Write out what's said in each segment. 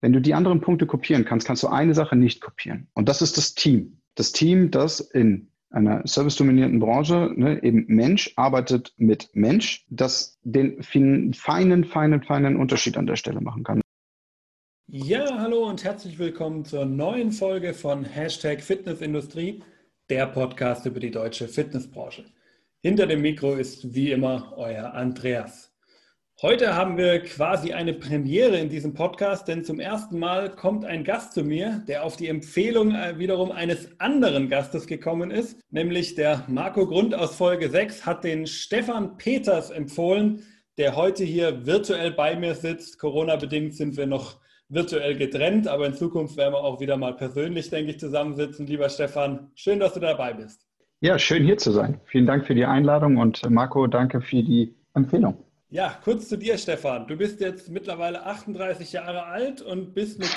Wenn du die anderen Punkte kopieren kannst, kannst du eine Sache nicht kopieren. Und das ist das Team. Das Team, das in einer servicedominierten Branche, ne, eben Mensch arbeitet mit Mensch, das den feinen, feinen, feinen Unterschied an der Stelle machen kann. Ja, hallo und herzlich willkommen zur neuen Folge von Hashtag Fitnessindustrie, der Podcast über die deutsche Fitnessbranche. Hinter dem Mikro ist wie immer euer Andreas. Heute haben wir quasi eine Premiere in diesem Podcast, denn zum ersten Mal kommt ein Gast zu mir, der auf die Empfehlung äh, wiederum eines anderen Gastes gekommen ist, nämlich der Marco Grund aus Folge 6 hat den Stefan Peters empfohlen, der heute hier virtuell bei mir sitzt. Corona-bedingt sind wir noch virtuell getrennt, aber in Zukunft werden wir auch wieder mal persönlich, denke ich, zusammensitzen. Lieber Stefan, schön, dass du dabei bist. Ja, schön hier zu sein. Vielen Dank für die Einladung und Marco, danke für die Empfehlung. Ja, kurz zu dir, Stefan. Du bist jetzt mittlerweile 38 Jahre alt und bist mit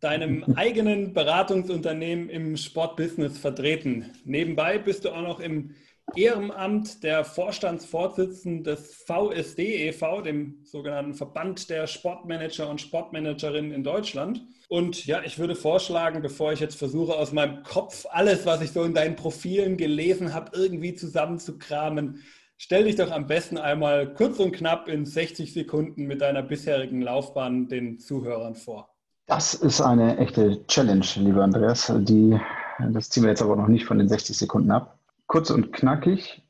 deinem eigenen Beratungsunternehmen im Sportbusiness vertreten. Nebenbei bist du auch noch im Ehrenamt der Vorstandsvorsitzenden des VSD e.V., dem sogenannten Verband der Sportmanager und Sportmanagerinnen in Deutschland. Und ja, ich würde vorschlagen, bevor ich jetzt versuche, aus meinem Kopf alles, was ich so in deinen Profilen gelesen habe, irgendwie zusammenzukramen, Stell dich doch am besten einmal kurz und knapp in 60 Sekunden mit deiner bisherigen Laufbahn den Zuhörern vor. Das ist eine echte Challenge, lieber Andreas. Die, das ziehen wir jetzt aber noch nicht von den 60 Sekunden ab. Kurz und knackig.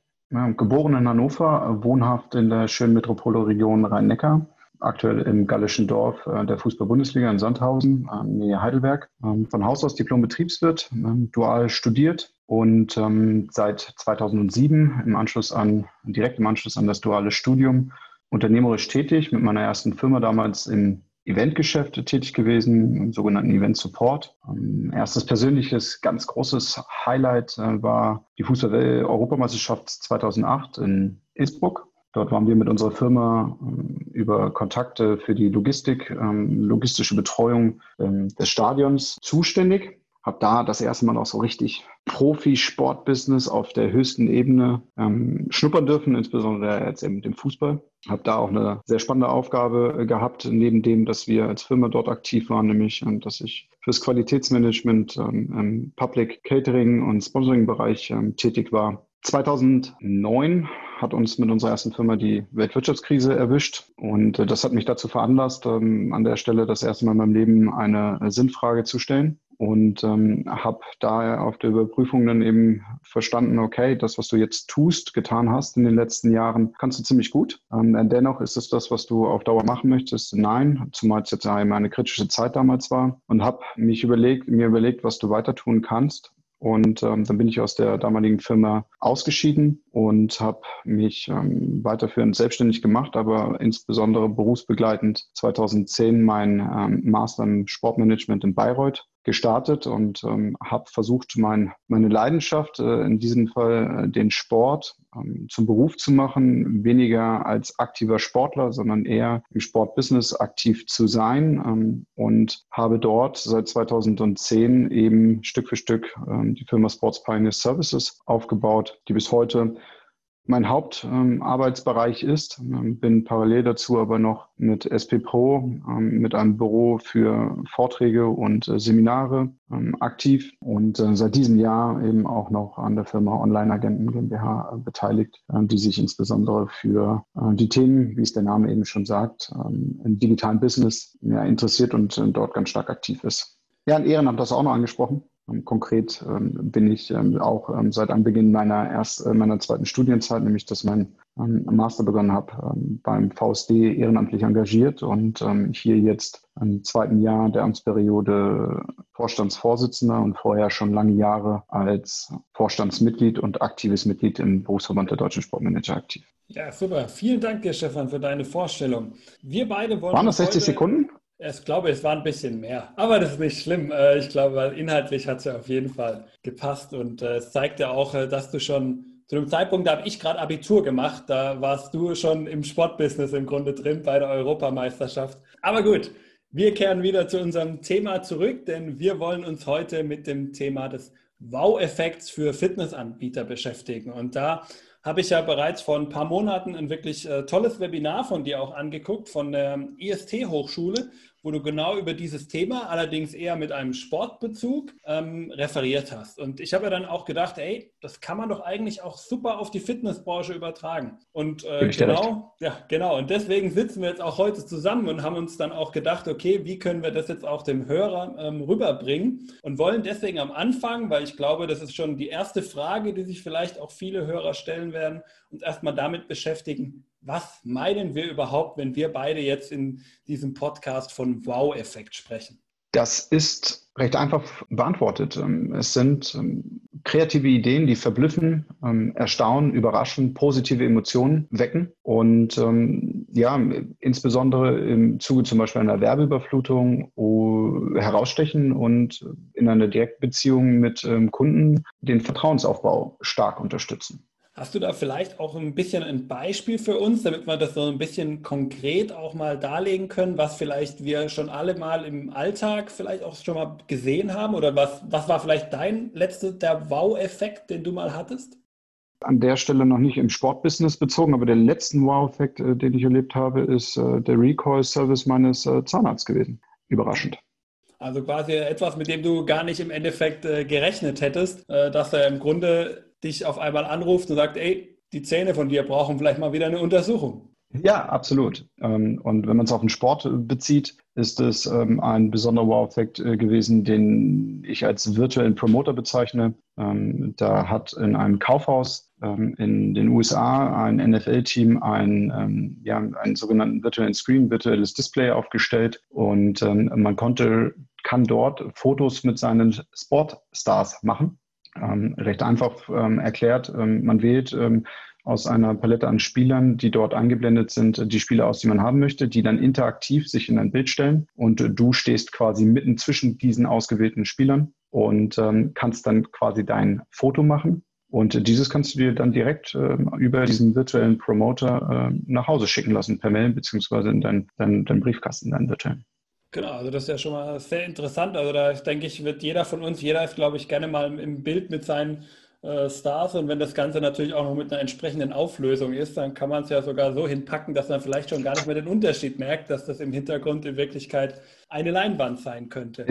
Geboren in Hannover, wohnhaft in der schönen Metropolregion Rhein-Neckar aktuell im gallischen Dorf äh, der Fußball-Bundesliga in Sandhausen, nähe Heidelberg. Ähm, von Haus aus Diplom-Betriebswirt, ähm, dual studiert und ähm, seit 2007 im Anschluss an, direkt im Anschluss an das duale Studium unternehmerisch tätig, mit meiner ersten Firma damals im Eventgeschäft tätig gewesen, im sogenannten Event Support. erstes persönliches, ganz großes Highlight äh, war die Fußball-Europameisterschaft 2008 in Innsbruck. Dort waren wir mit unserer Firma ähm, über Kontakte für die Logistik, ähm, logistische Betreuung ähm, des Stadions zuständig. Habe da das erste Mal auch so richtig Profi-Sportbusiness auf der höchsten Ebene schnuppern dürfen, insbesondere jetzt eben dem Fußball. Habe da auch eine sehr spannende Aufgabe äh, gehabt, neben dem, dass wir als Firma dort aktiv waren, nämlich, dass ich fürs Qualitätsmanagement, im Public Catering und Sponsoring-Bereich tätig war. 2009 hat uns mit unserer ersten Firma die Weltwirtschaftskrise erwischt. Und äh, das hat mich dazu veranlasst, ähm, an der Stelle das erste Mal in meinem Leben eine Sinnfrage zu stellen. Und ähm, habe da auf der Überprüfung dann eben verstanden, okay, das, was du jetzt tust, getan hast in den letzten Jahren, kannst du ziemlich gut. Ähm, dennoch ist es das, was du auf Dauer machen möchtest. Nein, zumal es jetzt eine kritische Zeit damals war. Und habe mich überlegt, mir überlegt, was du weiter tun kannst. Und ähm, dann bin ich aus der damaligen Firma ausgeschieden und habe mich ähm, weiterführend selbstständig gemacht, aber insbesondere berufsbegleitend. 2010 mein ähm, Master im Sportmanagement in Bayreuth gestartet und ähm, habe versucht, mein, meine Leidenschaft, äh, in diesem Fall äh, den Sport, ähm, zum Beruf zu machen, weniger als aktiver Sportler, sondern eher im Sportbusiness aktiv zu sein ähm, und habe dort seit 2010 eben Stück für Stück ähm, die Firma Sports Pioneer Services aufgebaut, die bis heute mein Hauptarbeitsbereich ähm, ist. Ähm, bin parallel dazu aber noch mit SP Pro, ähm, mit einem Büro für Vorträge und äh, Seminare ähm, aktiv und äh, seit diesem Jahr eben auch noch an der Firma Online Agenten GmbH äh, beteiligt, äh, die sich insbesondere für äh, die Themen, wie es der Name eben schon sagt, ähm, im digitalen Business ja, interessiert und äh, dort ganz stark aktiv ist. Ja, ein Ehrenamt hast du auch noch angesprochen. Ähm, konkret ähm, bin ich ähm, auch seit Anbeginn meiner erst äh, meiner zweiten Studienzeit, nämlich dass mein Master begonnen habe, beim VSD ehrenamtlich engagiert und hier jetzt im zweiten Jahr der Amtsperiode Vorstandsvorsitzender und vorher schon lange Jahre als Vorstandsmitglied und aktives Mitglied im Berufsverband der deutschen Sportmanager aktiv. Ja, super. Vielen Dank dir, Stefan, für deine Vorstellung. Wir beide wollen. Waren das 60 Sekunden? Ich glaube, es war ein bisschen mehr. Aber das ist nicht schlimm. Äh, ich glaube, inhaltlich hat es ja auf jeden Fall gepasst. Und äh, es zeigt ja auch, äh, dass du schon zu dem Zeitpunkt, da habe ich gerade Abitur gemacht. Da warst du schon im Sportbusiness im Grunde drin bei der Europameisterschaft. Aber gut, wir kehren wieder zu unserem Thema zurück, denn wir wollen uns heute mit dem Thema des Wow-Effekts für Fitnessanbieter beschäftigen. Und da habe ich ja bereits vor ein paar Monaten ein wirklich tolles Webinar von dir auch angeguckt, von der IST-Hochschule, wo du genau über dieses Thema, allerdings eher mit einem Sportbezug, ähm, referiert hast. Und ich habe ja dann auch gedacht, ey, das kann man doch eigentlich auch super auf die Fitnessbranche übertragen. Und äh, genau, ja, genau. Und deswegen sitzen wir jetzt auch heute zusammen und haben uns dann auch gedacht, okay, wie können wir das jetzt auch dem Hörer ähm, rüberbringen? Und wollen deswegen am Anfang, weil ich glaube, das ist schon die erste Frage, die sich vielleicht auch viele Hörer stellen werden, uns erstmal damit beschäftigen, was meinen wir überhaupt, wenn wir beide jetzt in diesem Podcast von Wow-Effekt sprechen? Das ist recht einfach beantwortet. Ähm, es sind ähm, kreative Ideen, die verblüffen, ähm, erstaunen, überraschen, positive Emotionen wecken und ja, insbesondere im Zuge zum Beispiel einer Werbeüberflutung herausstechen und in einer Direktbeziehung mit Kunden den Vertrauensaufbau stark unterstützen. Hast du da vielleicht auch ein bisschen ein Beispiel für uns, damit wir das so ein bisschen konkret auch mal darlegen können, was vielleicht wir schon alle mal im Alltag vielleicht auch schon mal gesehen haben? Oder was, was war vielleicht dein letzter, der Wow-Effekt, den du mal hattest? An der Stelle noch nicht im Sportbusiness bezogen, aber der letzten Wow-Effekt, äh, den ich erlebt habe, ist äh, der Recall-Service meines äh, Zahnarztes gewesen. Überraschend. Also quasi etwas, mit dem du gar nicht im Endeffekt gerechnet hättest, dass er im Grunde dich auf einmal anruft und sagt, ey, die Zähne von dir brauchen vielleicht mal wieder eine Untersuchung. Ja, absolut. Ähm, und wenn man es auf den Sport bezieht, ist es ähm, ein besonderer Wow-Effekt äh, gewesen, den ich als virtuellen Promoter bezeichne. Ähm, da hat in einem Kaufhaus in den USA ein NFL-Team ein, ja, einen sogenannten virtuellen Screen, virtuelles Display aufgestellt und man konnte, kann dort Fotos mit seinen Sportstars machen ähm, recht einfach ähm, erklärt. Ähm, man wählt ähm, aus einer Palette an Spielern, die dort eingeblendet sind, die Spieler aus, die man haben möchte, die dann interaktiv sich in ein Bild stellen und äh, du stehst quasi mitten zwischen diesen ausgewählten Spielern und ähm, kannst dann quasi dein Foto machen. Und dieses kannst du dir dann direkt äh, über diesen virtuellen Promoter äh, nach Hause schicken lassen, per Mail beziehungsweise in deinen dein, dein Briefkasten, deinen virtuellen. Genau, also das ist ja schon mal sehr interessant. Also da denke ich, wird jeder von uns, jeder ist, glaube ich, gerne mal im Bild mit seinen äh, Stars und wenn das Ganze natürlich auch noch mit einer entsprechenden Auflösung ist, dann kann man es ja sogar so hinpacken, dass man vielleicht schon gar nicht mehr den Unterschied merkt, dass das im Hintergrund in Wirklichkeit eine Leinwand sein könnte.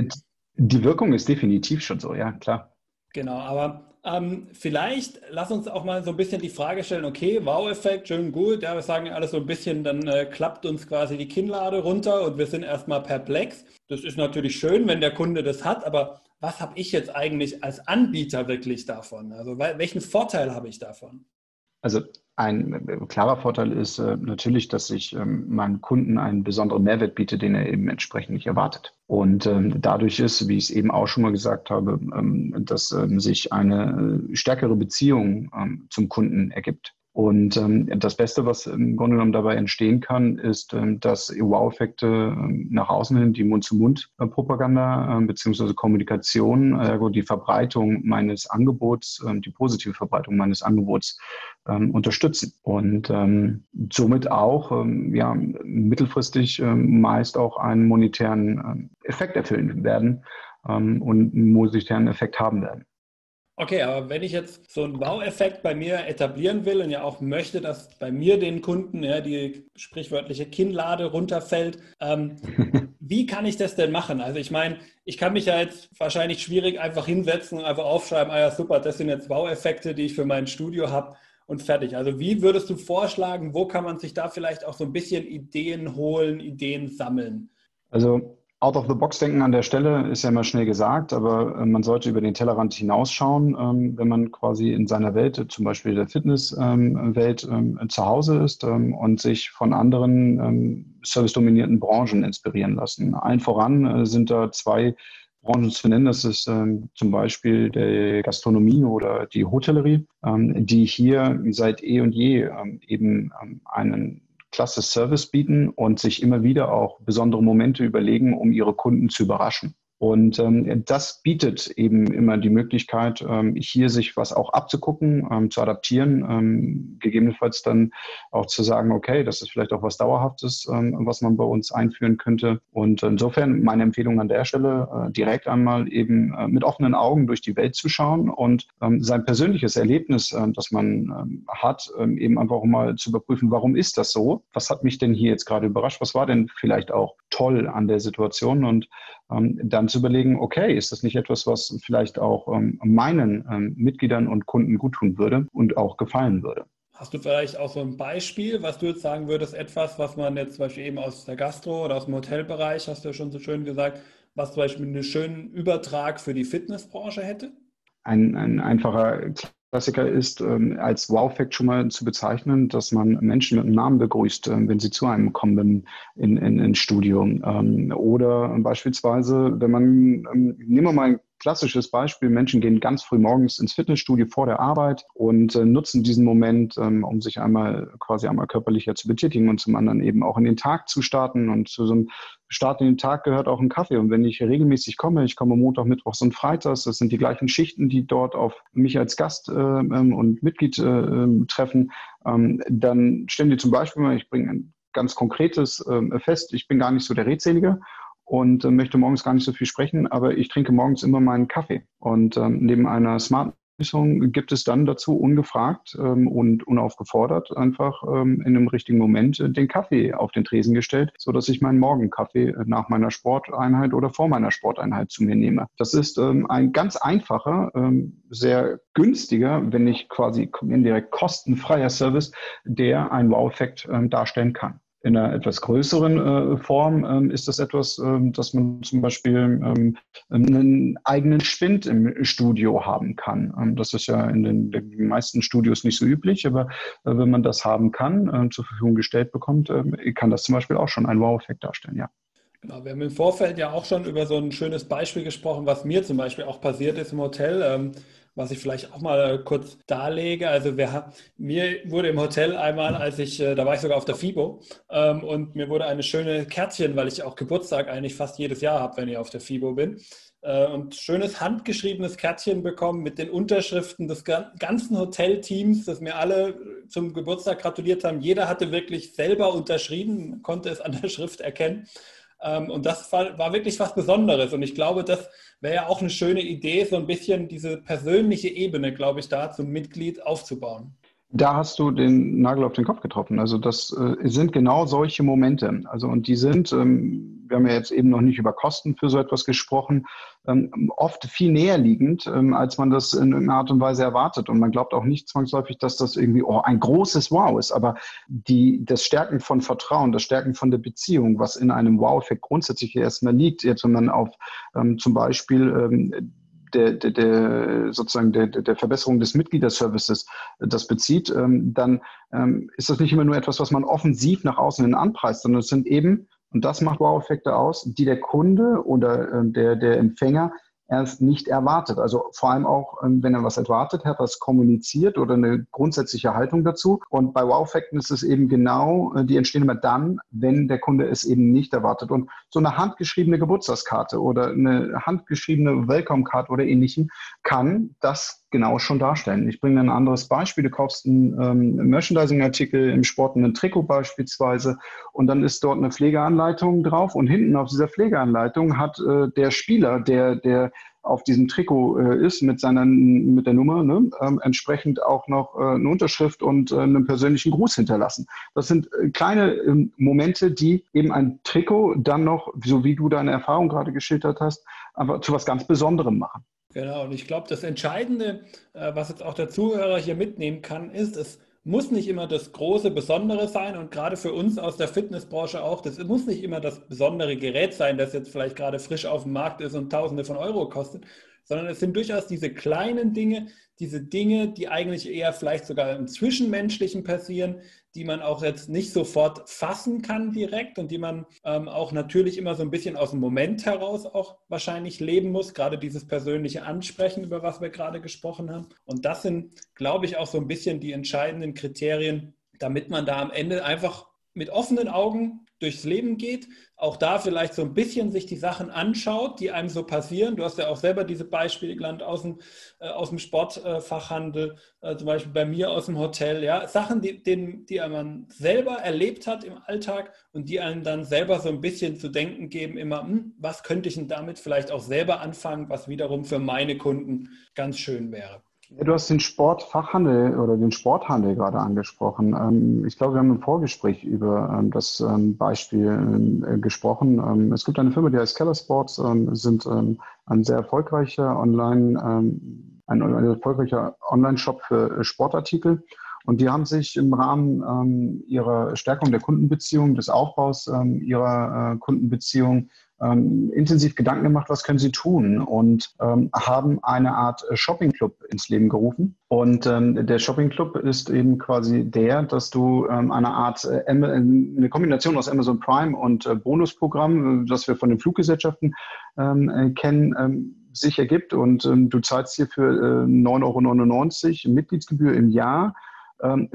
Die Wirkung ist definitiv schon so, ja, klar. Genau, aber ähm, vielleicht lass uns auch mal so ein bisschen die Frage stellen, okay, Wow-Effekt, schön gut, ja, wir sagen alles so ein bisschen, dann äh, klappt uns quasi die Kinnlade runter und wir sind erstmal perplex. Das ist natürlich schön, wenn der Kunde das hat, aber was habe ich jetzt eigentlich als Anbieter wirklich davon? Also welchen Vorteil habe ich davon? Also ein äh, klarer Vorteil ist äh, natürlich, dass ich ähm, meinem Kunden einen besonderen Mehrwert biete, den er eben entsprechend nicht erwartet. Und ähm, dadurch ist, wie ich es eben auch schon mal gesagt habe, ähm, dass ähm, sich eine äh, stärkere Beziehung zum Kunden ergibt. Und ähm, das Beste, was im Grunde genommen dabei entstehen kann, ist, ähm, dass Wow-Effekte ähm, nach außen hin die Mund-zu-Mund-Propaganda äh, beziehungsweise Kommunikation, ergo die Verbreitung meines Angebots, äh, die positive Verbreitung meines Angebots ähm, unterstützen und ähm, somit auch ähm, ja, mittelfristig meist auch einen monetären Effekt erfüllen werden und einen monetären Effekt haben werden. Okay, aber wenn ich jetzt so einen Wow-Effekt bei mir etablieren will und ja auch möchte, dass bei mir den Kunden ja, die sprichwörtliche Kinnlade runterfällt, ähm, wie kann ich das denn machen? Also ich meine, ich kann mich ja jetzt wahrscheinlich schwierig einfach hinsetzen und einfach aufschreiben, ah ja super, das sind jetzt Wow-Effekte, die ich für mein Studio habe und fertig. Also wie würdest du vorschlagen, wo kann man sich da vielleicht auch so ein bisschen Ideen holen, Ideen sammeln? Also Out of the box denken an der Stelle ist ja immer schnell gesagt, aber äh, man sollte über den Tellerrand hinausschauen, ähm, wenn man quasi in seiner Welt, zum Beispiel der Fitnesswelt, ähm, zu Hause ist ähm, und sich von anderen servicedominierten Branchen inspirieren lassen. Allen voran äh, sind da zwei Branchen zu nennen. Das ist zum Beispiel die Gastronomie oder die Hotellerie, die hier seit eh und je eben einen klasse Service bieten und sich immer wieder auch besondere Momente überlegen, um ihre Kunden zu überraschen. Und ähm, das bietet eben immer die Möglichkeit, ähm, hier sich was auch abzugucken, ähm, zu adaptieren, ähm, gegebenenfalls dann auch zu sagen, okay, das ist vielleicht auch was Dauerhaftes, ähm, was man bei uns einführen könnte. Und insofern meine Empfehlung an der Stelle, äh, direkt einmal eben äh, mit offenen Augen durch die Welt zu schauen und ähm, sein persönliches Erlebnis, äh, das man hat, eben einfach mal zu überprüfen, warum ist das so? Was hat mich denn hier jetzt gerade überrascht? Was war denn vielleicht auch toll an der Situation? Und dann zu überlegen, okay, ist das nicht etwas, was vielleicht auch ähm, meinen ähm, Mitgliedern und Kunden gut tun würde und auch gefallen würde? Hast du vielleicht auch so ein Beispiel, was du jetzt sagen würdest, etwas, was man jetzt zum Beispiel eben aus der Gastro oder aus dem Hotelbereich, hast du ja schon so schön gesagt, was zum Beispiel einen schönen Übertrag für die Fitnessbranche hätte? Ein, ein einfacher Klassiker ist, ähm, als Wow-Fact schon mal zu bezeichnen, dass man Menschen mit einem Namen begrüßt, äh, wenn sie zu einem kommen in, in, in Studium. Ähm, oder beispielsweise, wenn man, ähm, nehmen wir mal ein klassisches Beispiel, Menschen gehen ganz früh morgens ins Fitnessstudio vor der Arbeit und äh, nutzen diesen Moment, ähm, um sich einmal quasi einmal körperlicher zu betätigen und zum anderen eben auch in den Tag zu starten. Und zu so einem Start in den Tag gehört auch ein Kaffee. Und wenn ich regelmäßig komme, ich komme Montag, Mittwochs und Freitags, das sind die gleichen Schichten, die dort auf mich als Gast äh, ähm, und Mitglied äh, ähm, treffen, ähm, dann stellen die zum Beispiel mal, ich bringe ein ganz konkretes äh, fest, ich bin gar nicht so der Redselige und äh, möchte morgens gar nicht so viel sprechen, aber ich trinke morgens immer meinen Kaffee. Und ähm, neben einer smarten Lösung gibt es dann dazu ungefragt ähm, und unaufgefordert einfach ähm, in einem richtigen Moment äh, den Kaffee auf den Tresen gestellt, so dass ich meinen Morgenkaffee äh, nach meiner Sporteinheit oder vor meiner Sporteinheit zu mir nehme. Das ist ähm, ein ganz einfacher, ähm, sehr günstiger, wenn nicht quasi indirekt kostenfreier Service, der einen Wow-Effekt ähm, darstellen kann. In einer etwas größeren äh, Form ähm, ist das etwas, ähm, dass man zum Beispiel ähm, einen eigenen Spind im Studio haben kann. Ähm, das ist ja in den, den, meisten Studios nicht so üblich, aber äh, wenn man das haben kann, äh, zur Verfügung gestellt bekommt, ähm, kann das zum Beispiel auch schon einen Wow-Effekt darstellen, ja. Genau, wir haben im Vorfeld ja auch schon über so ein schönes Beispiel gesprochen, was mir zum Beispiel auch passiert ist im Hotel. Was ich vielleicht auch mal kurz darlege. Also wir, mir wurde im Hotel einmal, als ich, äh, da war ich sogar auf der FIBO, ähm, und mir wurde eine schöne Kärtchen, weil ich auch Geburtstag eigentlich fast jedes Jahr habe, wenn ich auf der FIBO bin, äh, und schönes handgeschriebenes Kärtchen bekommen mit den Unterschriften des ganzen Hotelteams, das mir alle zum Geburtstag gratuliert haben. Jeder hatte wirklich selber unterschrieben, konnte es an der Schrift erkennen. Ähm, und das war, war, wirklich was Besonderes. Und ich glaube, das wäre ja auch eine schöne Idee, so ein bisschen diese persönliche Ebene, glaube ich, da zum Mitglied aufzubauen. Da hast du den Nagel auf den Kopf getroffen. Also das äh, sind genau solche Momente. Also und die sind, ähm, wir haben ja jetzt eben noch nicht über Kosten für so etwas gesprochen, ähm, oft viel näher liegend, ähm, als man das in irgendeiner Art und Weise erwartet. Und man glaubt auch nicht zwangsläufig, dass das irgendwie oh, ein großes Wow ist. Aber die, das Stärken von Vertrauen, das Stärken von der Beziehung, was in einem Wow-Effekt grundsätzlich erstmal liegt, jetzt wenn man auf ähm, zum Beispiel ähm, der, der, der sozusagen der, der Verbesserung des Mitgliederservices das bezieht, ähm, dann ähm, ist das nicht immer nur etwas, was man offensiv nach außen hin anpreist, sondern es sind eben, und das macht Wow-Effekte aus, die der Kunde oder äh, der, der Empfänger erst nicht erwartet. Also vor allem auch, ähm, wenn er was erwartet, hat was kommuniziert oder eine grundsätzliche Haltung dazu. Und bei Wow-Fakten ist es eben genau, äh, die entstehen immer dann, wenn der Kunde es eben nicht erwartet. Und so eine handgeschriebene Geburtstagskarte oder eine handgeschriebene Welcome-Card oder ähnlichen kann das genau schon darstellen. Ich bringe ein anderes Beispiel. Du kaufst einen ähm, Merchandising-Artikel im Sport, einen Trikot beispielsweise, und dann ist dort eine Pflegeanleitung drauf und hinten auf dieser Pflegeanleitung hat äh, der Spieler, der, der auf diesem Trikot äh, ist mit seiner mit der Nummer, ne, ähm, entsprechend auch noch äh, eine Unterschrift und äh, einen persönlichen Gruß hinterlassen. Das sind äh, kleine ähm, Momente, die eben ein Trikot dann noch, so wie du deine Erfahrung gerade geschildert hast, aber zu was ganz Besonderem machen. Genau, und ich glaube, das Entscheidende, äh, was jetzt auch der Zuhörer hier mitnehmen kann, ist, es muss nicht immer das große Besondere sein und gerade für uns aus der Fitnessbranche auch, das muss nicht immer das besondere Gerät sein, das jetzt vielleicht gerade frisch auf dem Markt ist und Tausende von Euro kostet, sondern es sind durchaus diese kleinen Dinge, diese Dinge, die eigentlich eher vielleicht sogar im Zwischenmenschlichen passieren, die man auch jetzt nicht sofort fassen kann direkt und die man ähm, auch natürlich immer so ein bisschen aus dem Moment heraus auch wahrscheinlich leben muss, gerade dieses persönliche Ansprechen, über was wir gerade gesprochen haben. Und das sind, glaube ich, auch so ein bisschen die entscheidenden Kriterien, damit man da am Ende einfach mit offenen Augen durchs Leben geht, auch da vielleicht so ein bisschen sich die Sachen anschaut, die einem so passieren. Du hast ja auch selber diese Beispiele gelernt aus dem, äh, aus dem Sportfachhandel, äh, zum Beispiel bei mir aus dem Hotel. Ja? Sachen, die, die, die man selber erlebt hat im Alltag und die einem dann selber so ein bisschen zu denken geben, immer, hm, was könnte ich denn damit vielleicht auch selber anfangen, was wiederum für meine Kunden ganz schön wäre. Ja, du hast den Sportfachhandel oder den Sporthandel gerade angesprochen. Ähm, ich glaube, wir haben im Vorgespräch über ähm, das ähm, Beispiel äh, gesprochen. Es gibt eine Firma, die heißt Keller Sports, sind ein sehr erfolgreicher Online, ein erfolgreicher Online-Shop für Sportartikel. Und die haben sich im Rahmen ihrer Stärkung der Kundenbeziehung, des Aufbaus ihrer äh, Kundenbeziehung ähm, intensiv Gedanken gemacht, was können sie tun und ähm, haben eine Art Shopping Club ins Leben gerufen. Und ähm, der Shopping Club ist eben quasi der, dass du ähm, eine Art, äh, eine Kombination aus Amazon Prime und äh, Bonusprogramm, äh, das wir von den Fluggesellschaften ähm, äh, kennen, ähm, sich ergibt. Und du zahlst hier für äh, 9,99 Euro Mitgliedsgebühr im Jahr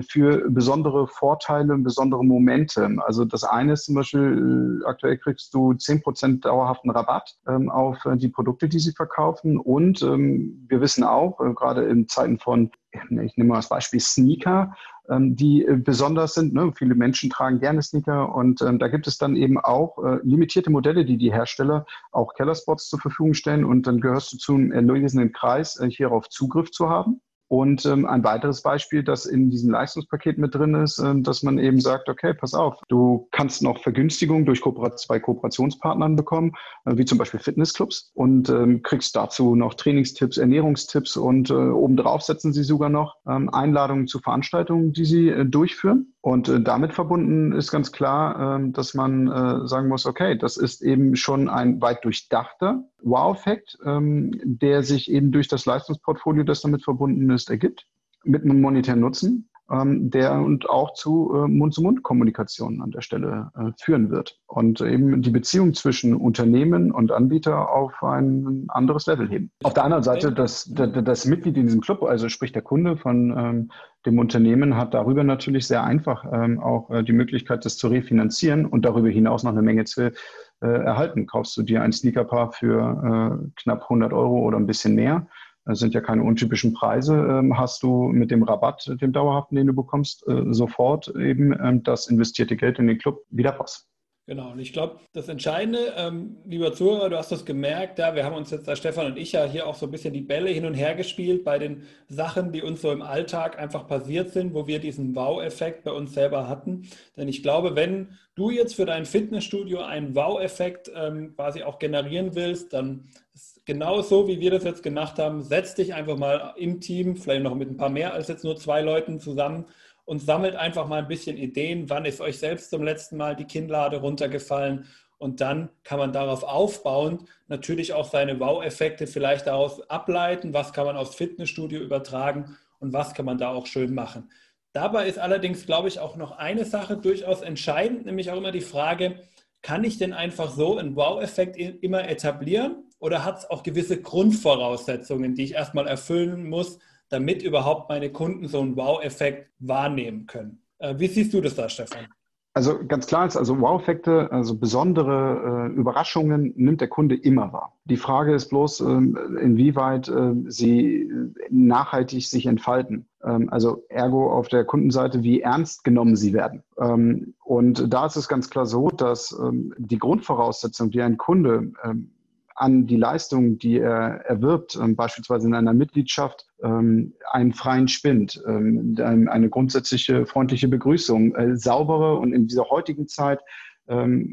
für besondere Vorteile, besondere Momente. Also das eine ist zum Beispiel, äh, aktuell kriegst du 10% dauerhaften Rabatt ähm, auf äh, die Produkte, die sie verkaufen. Und ähm, wir wissen auch, äh, gerade in Zeiten von, ich nehme mal als Beispiel Sneaker, die besonders sind. Ne? Viele Menschen tragen gerne Sneaker und ähm, da gibt es dann eben auch limitierte Modelle, die die Hersteller auch Kellerspots zur Verfügung stellen und dann gehörst du zum erlösenden Kreis, hierauf Zugriff zu haben. Und ähm, ein weiteres Beispiel, das in diesem Leistungspaket mit drin ist, äh, dass man eben sagt, okay, pass auf, du kannst noch Vergünstigungen durch Kooper zwei Kooperationspartnern bekommen, äh, wie zum Beispiel Fitnessclubs und ähm, kriegst dazu noch Trainingstipps, Ernährungstipps und äh, obendrauf setzen sie sogar noch ähm, Einladungen zu Veranstaltungen, die sie äh, durchführen. Und äh, damit verbunden ist ganz klar, äh, dass man äh, sagen muss, okay, das ist eben schon ein weit durchdachter Wow-Effekt, ähm, der sich eben durch das Leistungsportfolio, das damit verbunden ist, ergibt, mit einem monetären Nutzen ähm, der und auch zu äh, Mund-zu-Mund-Kommunikation an der Stelle äh, führen wird und eben die Beziehung zwischen Unternehmen und Anbieter auf ein anderes Level heben. Auf der anderen Seite, das, das, das Mitglied in diesem Club, also sprich der Kunde von ähm, dem Unternehmen, hat darüber natürlich sehr einfach ähm, auch äh, die Möglichkeit, das zu refinanzieren und darüber hinaus noch eine Menge zu äh, erhalten. Kaufst du dir ein Sneakerpaar für äh, knapp 100 Euro oder ein bisschen mehr, das sind ja keine untypischen Preise, ähm, hast du mit dem Rabatt, dem dauerhaften, den du bekommst, äh, sofort eben ähm, das investierte Geld in den Club wieder raus. Genau, und ich glaube, das Entscheidende, ähm, lieber Zuhörer, du hast das gemerkt, ja, wir haben uns jetzt, der Stefan und ich ja hier auch so ein bisschen die Bälle hin und her gespielt bei den Sachen, die uns so im Alltag einfach passiert sind, wo wir diesen Wow-Effekt bei uns selber hatten. Denn ich glaube, wenn du jetzt für dein Fitnessstudio einen Wow-Effekt quasi auch generieren willst, dann ist genau so, wie wir das jetzt gemacht haben, setz dich einfach mal im Team, vielleicht noch mit ein paar mehr als jetzt nur zwei Leuten zusammen und sammelt einfach mal ein bisschen Ideen, wann ist euch selbst zum letzten Mal die Kinnlade runtergefallen? Und dann kann man darauf aufbauen, natürlich auch seine Wow-Effekte vielleicht daraus ableiten, was kann man aufs Fitnessstudio übertragen und was kann man da auch schön machen. Dabei ist allerdings, glaube ich, auch noch eine Sache durchaus entscheidend, nämlich auch immer die Frage, kann ich denn einfach so einen Wow-Effekt immer etablieren oder hat es auch gewisse Grundvoraussetzungen, die ich erstmal erfüllen muss, damit überhaupt meine Kunden so einen Wow-Effekt wahrnehmen können. Äh, wie siehst du das da, Stefan? Also ganz klar ist, also Wow-Effekte, also besondere äh, Überraschungen nimmt der Kunde immer wahr. Die Frage ist bloß, äh, inwieweit äh, sie nachhaltig sich entfalten. Ähm, also ergo auf der Kundenseite, wie ernst genommen sie werden. Ähm, und da ist es ganz klar so, dass ähm, die Grundvoraussetzung, die ein Kunde ähm, an die Leistung, die er erwirbt, ähm, beispielsweise in einer Mitgliedschaft, ähm, einen freien Spind, ähm, eine grundsätzliche freundliche Begrüßung, äh, saubere und in dieser heutigen Zeit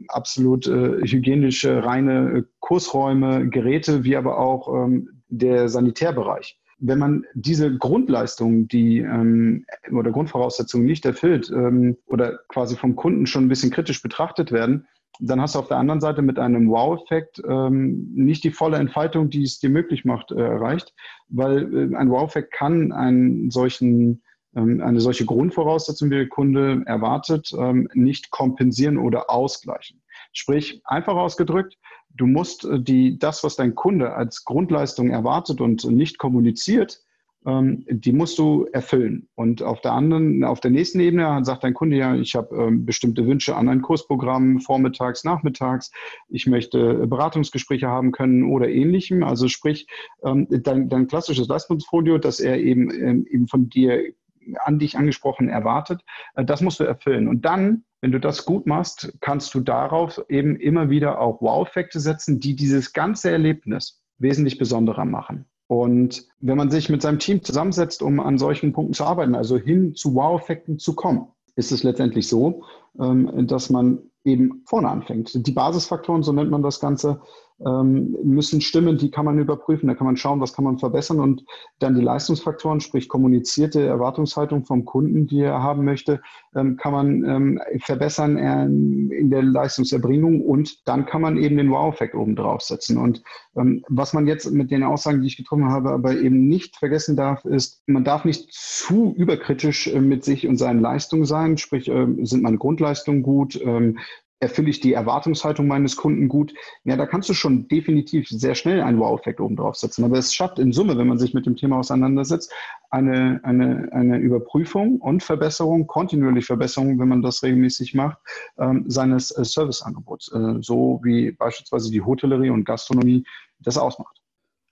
absolut äh, hygienische, reine äh, Kursräume, Geräte, wie aber auch der Sanitärbereich. Wenn man diese Grundleistungen, die ähm, oder Grundvoraussetzungen nicht erfüllt oder quasi vom Kunden schon ein bisschen kritisch betrachtet werden, dann hast du auf der anderen Seite mit einem Wow-Effekt ähm, nicht die volle Entfaltung, die es dir möglich macht, äh, erreicht, weil äh, ein Wow-Effekt kann einen solchen, ähm, eine solche Grundvoraussetzung, die der Kunde erwartet, ähm, nicht kompensieren oder ausgleichen. Sprich, einfach ausgedrückt, du musst äh, die, das, was dein Kunde als Grundleistung erwartet und nicht kommuniziert, die musst du erfüllen. Und auf der anderen, auf der nächsten Ebene sagt dein Kunde ja, ich habe ähm, bestimmte Wünsche an ein Kursprogramm, vormittags, nachmittags, ich möchte Beratungsgespräche haben können oder ähnlichem. Also sprich, ähm, dein, dein klassisches Leistungsfolio, das er eben, ähm, eben von dir an dich angesprochen erwartet, äh, das musst du erfüllen. Und dann, wenn du das gut machst, kannst du darauf eben immer wieder auch Wow-Effekte setzen, die dieses ganze Erlebnis wesentlich besonderer machen. Und wenn man sich mit seinem Team zusammensetzt, um an solchen Punkten zu arbeiten, also hin zu Wow-Effekten zu kommen, ist es letztendlich so, ähm, dass man eben vorne anfängt. Die Basisfaktoren, so nennt man das Ganze, müssen stimmen, die kann man überprüfen, da kann man schauen, was kann man verbessern. Und dann die Leistungsfaktoren, sprich kommunizierte Erwartungshaltung vom Kunden, die er haben möchte, ähm, kann man ähm, verbessern in der Leistungserbringung. Und dann kann man eben den Wow-Effekt oben draufsetzen. Und was man jetzt mit den Aussagen, die ich getroffen habe, aber eben nicht vergessen darf, ist, man darf nicht zu überkritisch äh, mit sich und seinen Leistungen sein, sprich sind meine Grundleistungen gut, erfülle ich die Erwartungshaltung meines Kunden gut, ja, da kannst du schon definitiv sehr schnell einen Wow-Effekt oben drauf setzen. Aber es schafft in Summe, wenn man sich mit dem Thema auseinandersetzt, eine, eine, eine Überprüfung und Verbesserung, kontinuierlich Verbesserung, wenn man das regelmäßig macht, ähm, seines äh, Serviceangebots, äh, so wie beispielsweise die Hotellerie und Gastronomie das ausmacht.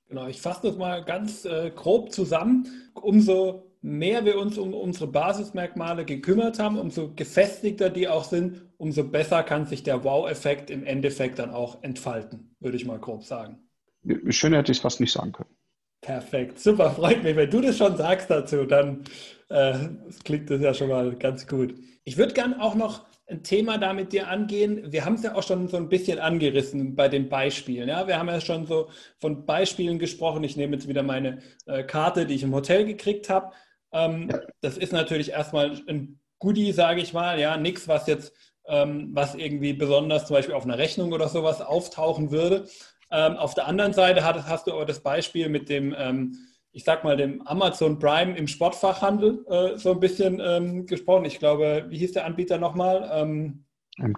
Genau, ich fasse das mal ganz äh, grob zusammen. Umso mehr wir uns um unsere Basismerkmale gekümmert haben, umso gefestigter die auch sind, umso besser kann sich der Wow-Effekt im Endeffekt dann auch entfalten, würde ich mal grob sagen. Schön hätte ich es fast nicht sagen können. Perfekt, super, freut mich. Wenn du das schon sagst dazu, dann äh, klingt das ja schon mal ganz gut. Ich würde gerne auch noch ein Thema da mit dir angehen. Wir haben es ja auch schon so ein bisschen angerissen bei den Beispielen. Ja? Wir haben ja schon so von Beispielen gesprochen. Ich nehme jetzt wieder meine äh, Karte, die ich im Hotel gekriegt habe. Ähm, ja. Das ist natürlich erstmal ein Goodie, sage ich mal, ja, nichts, was jetzt, ähm, was irgendwie besonders zum Beispiel auf einer Rechnung oder sowas auftauchen würde. Ähm, auf der anderen Seite hast, hast, du aber das Beispiel mit dem, ähm, ich sag mal, dem Amazon Prime im Sportfachhandel äh, so ein bisschen ähm, gesprochen. Ich glaube, wie hieß der Anbieter nochmal? Ähm,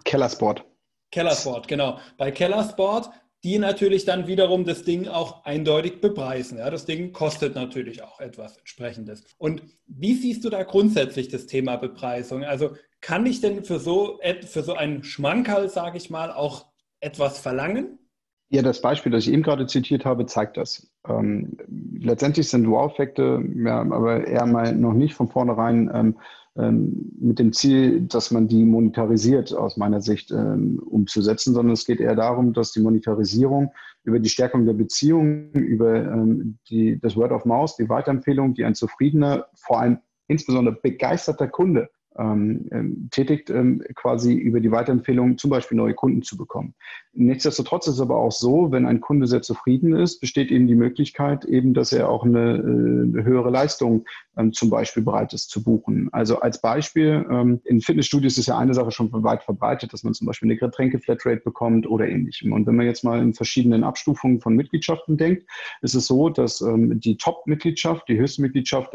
Kellersport. Kellersport, genau. Bei Kellersport die natürlich dann wiederum das Ding auch eindeutig bepreisen. Ja, das Ding kostet natürlich auch etwas entsprechendes. Und wie siehst du da grundsätzlich das Thema Bepreisung? Also kann ich denn für so, für so einen Schmankerl, sage ich mal, auch etwas verlangen? Ja, das Beispiel, das ich eben gerade zitiert habe, zeigt das. Ähm, letztendlich sind Wow-Effekte ja, aber eher mal noch nicht von vornherein ähm, mit dem Ziel, dass man die monetarisiert, aus meiner Sicht ähm, umzusetzen, sondern es geht eher darum, dass die Monetarisierung über die Stärkung der Beziehungen, über ähm, die, das Word of Mouse, die Weiterempfehlung, die ein zufriedener, vor allem insbesondere begeisterter Kunde ähm, ähm, tätigt, ähm, quasi über die Weiterempfehlung zum Beispiel neue Kunden zu bekommen. Nichtsdestotrotz ist es aber auch so, wenn ein Kunde sehr zufrieden ist, besteht eben die Möglichkeit eben, dass er auch eine, äh, höhere Leistung ähm, zum Beispiel bereit ist zu buchen. Also als Beispiel, ähm, in Fitnessstudios ist ja eine Sache schon weit verbreitet, dass man zum Beispiel eine Getränke-Flatrate bekommt oder ähnlichem. Und wenn man jetzt mal in verschiedenen Abstufungen von Mitgliedschaften denkt, ist es so, dass ähm, die Top-Mitgliedschaft, die höchste Mitgliedschaft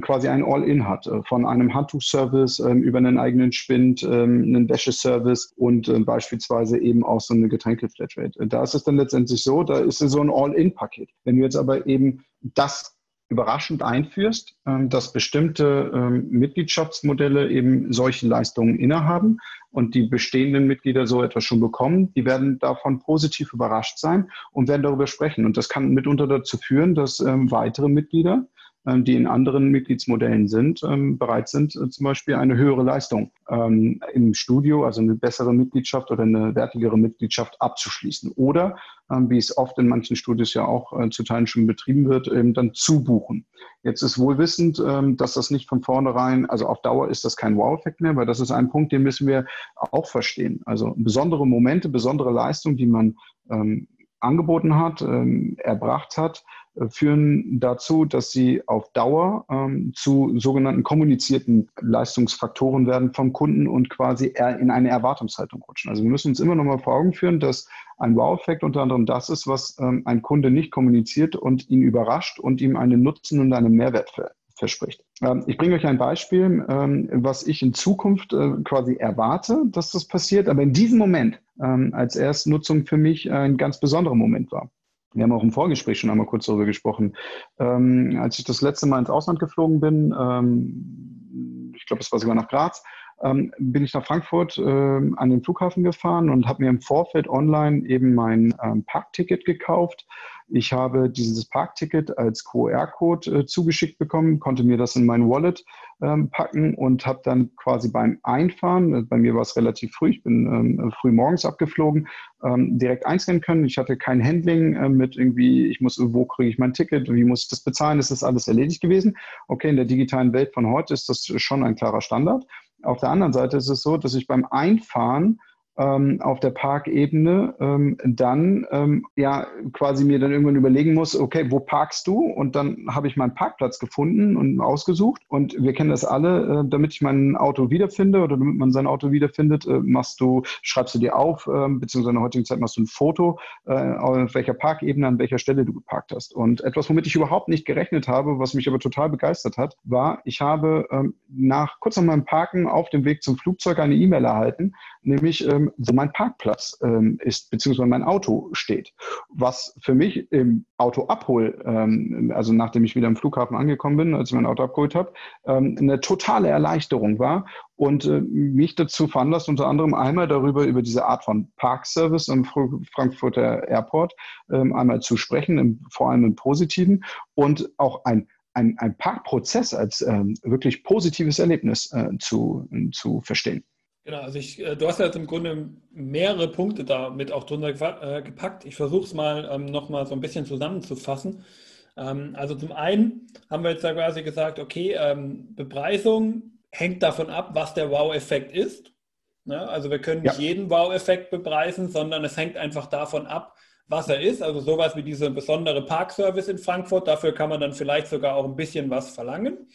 quasi ein All-In hat, äh, von einem Handtuchservice ähm, über einen eigenen Spind, ähm, einen Wäscheservice und äh, beispielsweise eben auch so eine Getränke-Flatrate. Da ist es dann letztendlich so, da ist es so ein All-In-Paket. Wenn du jetzt aber eben das überraschend einführst, ähm, dass bestimmte ähm, Mitgliedschaftsmodelle eben solche Leistungen innehaben und die bestehenden Mitglieder so etwas schon bekommen, die werden davon positiv überrascht sein und werden darüber sprechen. Und das kann mitunter dazu führen, dass ähm, weitere Mitglieder die in anderen Mitgliedsmodellen sind, ähm, bereit sind, äh, zum Beispiel eine höhere Leistung ähm, im Studio, also eine bessere Mitgliedschaft oder eine wertigere Mitgliedschaft abzuschließen. Oder, wie es oft in manchen Studios ja auch äh, zu Teilen schon betrieben wird, eben dann zu buchen. Jetzt ist wohlwissend, dass das nicht von vornherein, also auf Dauer ist das kein Wow-Effekt mehr, weil das ist ein Punkt, den müssen wir auch verstehen. Also besondere Momente, besondere Leistungen, die man ähm, angeboten hat, ähm, erbracht hat, führen dazu, dass sie auf Dauer ähm, zu sogenannten kommunizierten Leistungsfaktoren werden vom Kunden und quasi in eine Erwartungshaltung rutschen. Also wir müssen uns immer noch mal vor Augen führen, dass ein Wow-Effekt unter anderem das ist, was ähm, ein Kunde nicht kommuniziert und ihn überrascht und ihm einen Nutzen und einen Mehrwert ver verspricht. Ähm, ich bringe euch ein Beispiel, ähm, was ich in Zukunft äh, quasi erwarte, dass das passiert, aber in diesem Moment ähm, als Erstnutzung für mich ein ganz besonderer Moment war. Wir haben auch im Vorgespräch schon einmal kurz darüber gesprochen. Ähm, als ich das letzte Mal ins Ausland geflogen bin, ähm, ich glaube, es war sogar nach Graz, ähm, bin ich nach Frankfurt äh, an den Flughafen gefahren und habe mir im Vorfeld online eben mein ähm, Parkticket gekauft. Ich habe dieses Parkticket als QR-Code äh, zugeschickt bekommen, konnte mir das in mein Wallet ähm, packen und habe dann quasi beim Einfahren, äh, bei mir war es relativ früh, ich bin ähm, früh morgens abgeflogen, ähm, direkt einscannen können. Ich hatte kein Handling äh, mit irgendwie, ich muss, wo kriege ich mein Ticket, wie muss ich das bezahlen, ist das alles erledigt gewesen. Okay, in der digitalen Welt von heute ist das schon ein klarer Standard. Auf der anderen Seite ist es so, dass ich beim Einfahren ähm, auf der Parkebene ähm, dann ähm, ja quasi mir dann irgendwann überlegen muss, okay, wo parkst du? Und dann habe ich meinen Parkplatz gefunden und ausgesucht. Und wir kennen das alle, äh, damit ich mein Auto wiederfinde oder damit man sein Auto wiederfindet, äh, machst du, schreibst du dir auf, äh, beziehungsweise in der heutigen Zeit machst du ein Foto, äh, auf welcher Parkebene, an welcher Stelle du geparkt hast. Und etwas, womit ich überhaupt nicht gerechnet habe, was mich aber total begeistert hat, war, ich habe ähm, nach kurz nach meinem Parken auf dem Weg zum Flugzeug eine E-Mail erhalten, nämlich ähm, wo mein Parkplatz ähm, ist, beziehungsweise mein Auto steht. Was für mich im Auto abhol, ähm, also nachdem ich wieder im Flughafen angekommen bin, als ich mein Auto abgeholt habe, ähm, eine totale Erleichterung war und äh, mich dazu veranlasst, unter anderem einmal darüber, über diese Art von Parkservice am Frankfurter Airport ähm, einmal zu sprechen, im, vor allem im Positiven und auch ein ein, ein Parkprozess als ähm, wirklich positives Erlebnis äh, zu, zu verstehen. Genau, also ich, äh, du hast ja jetzt im Grunde mehrere Punkte da mit auch drunter äh, gepackt. Ich versuche es mal ähm, nochmal so ein bisschen zusammenzufassen. Ähm, also zum einen haben wir jetzt ja quasi gesagt, okay, ähm, Bepreisung hängt davon ab, was der Wow-Effekt ist. Ne? Also wir können ja. nicht jeden Wow-Effekt bepreisen, sondern es hängt einfach davon ab, was er ist. Also sowas wie dieser besondere Parkservice in Frankfurt, dafür kann man dann vielleicht sogar auch ein bisschen was verlangen.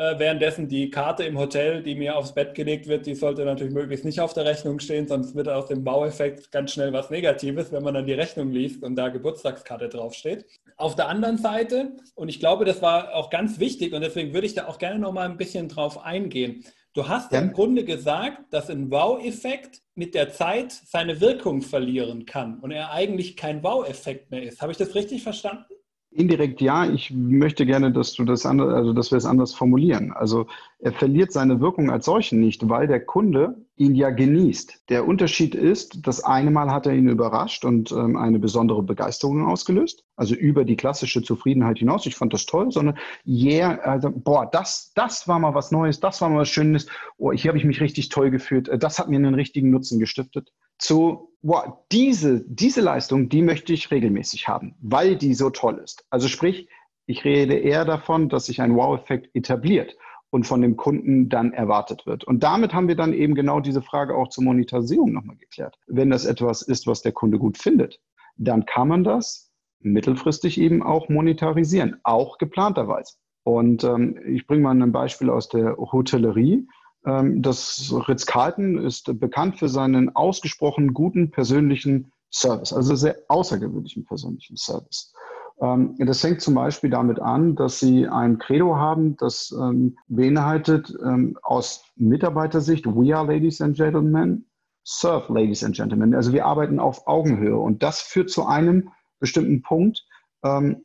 Äh, währenddessen die Karte im Hotel, die mir aufs Bett gelegt wird, die sollte natürlich möglichst nicht auf der Rechnung stehen, sonst wird aus dem Baueffekt ganz schnell was Negatives, wenn man dann die Rechnung liest und da Geburtstagskarte draufsteht. Auf der anderen Seite, und ich glaube, das war auch ganz wichtig und deswegen würde ich da auch gerne noch mal ein bisschen drauf eingehen. Du hast ja. im Grunde gesagt, dass ein Wow-Effekt mit der Zeit seine Wirkung verlieren kann und er eigentlich kein Wow-Effekt mehr ist. Habe ich das richtig verstanden? Indirekt ja, ich möchte gerne, dass du das anders, also dass wir es anders formulieren. Also er verliert seine Wirkung als solchen nicht, weil der Kunde ihn ja genießt. Der Unterschied ist, das eine Mal hat er ihn überrascht und ähm, eine besondere Begeisterung ausgelöst, also über die klassische Zufriedenheit hinaus. Ich fand das toll, sondern yeah, also, boah, das, das war mal was Neues, das war mal was Schönes. Oh, hier habe ich mich richtig toll gefühlt. Äh, das hat mir einen richtigen Nutzen gestiftet. Zu wow, diese, diese Leistung, die möchte ich regelmäßig haben, weil die so toll ist. Also sprich, ich rede eher davon, dass sich ein Wow-Effekt etabliert und von dem Kunden dann erwartet wird. Und damit haben wir dann eben genau diese Frage auch zur Monetarisierung nochmal geklärt. Wenn das etwas ist, was der Kunde gut findet, dann kann man das mittelfristig eben auch monetarisieren, auch geplanterweise. Und ähm, ich bringe mal ein Beispiel aus der Hotellerie. Ähm, das Ritz-Carlton ist bekannt für seinen ausgesprochen guten persönlichen Service, also sehr außergewöhnlichen persönlichen Service. Ähm, das fängt zum Beispiel damit an, dass sie ein Credo haben, das ähm, beinhaltet aus Mitarbeitersicht, we are ladies and gentlemen, serve ladies and gentlemen. Also wir arbeiten auf Augenhöhe und das führt zu einem bestimmten Punkt.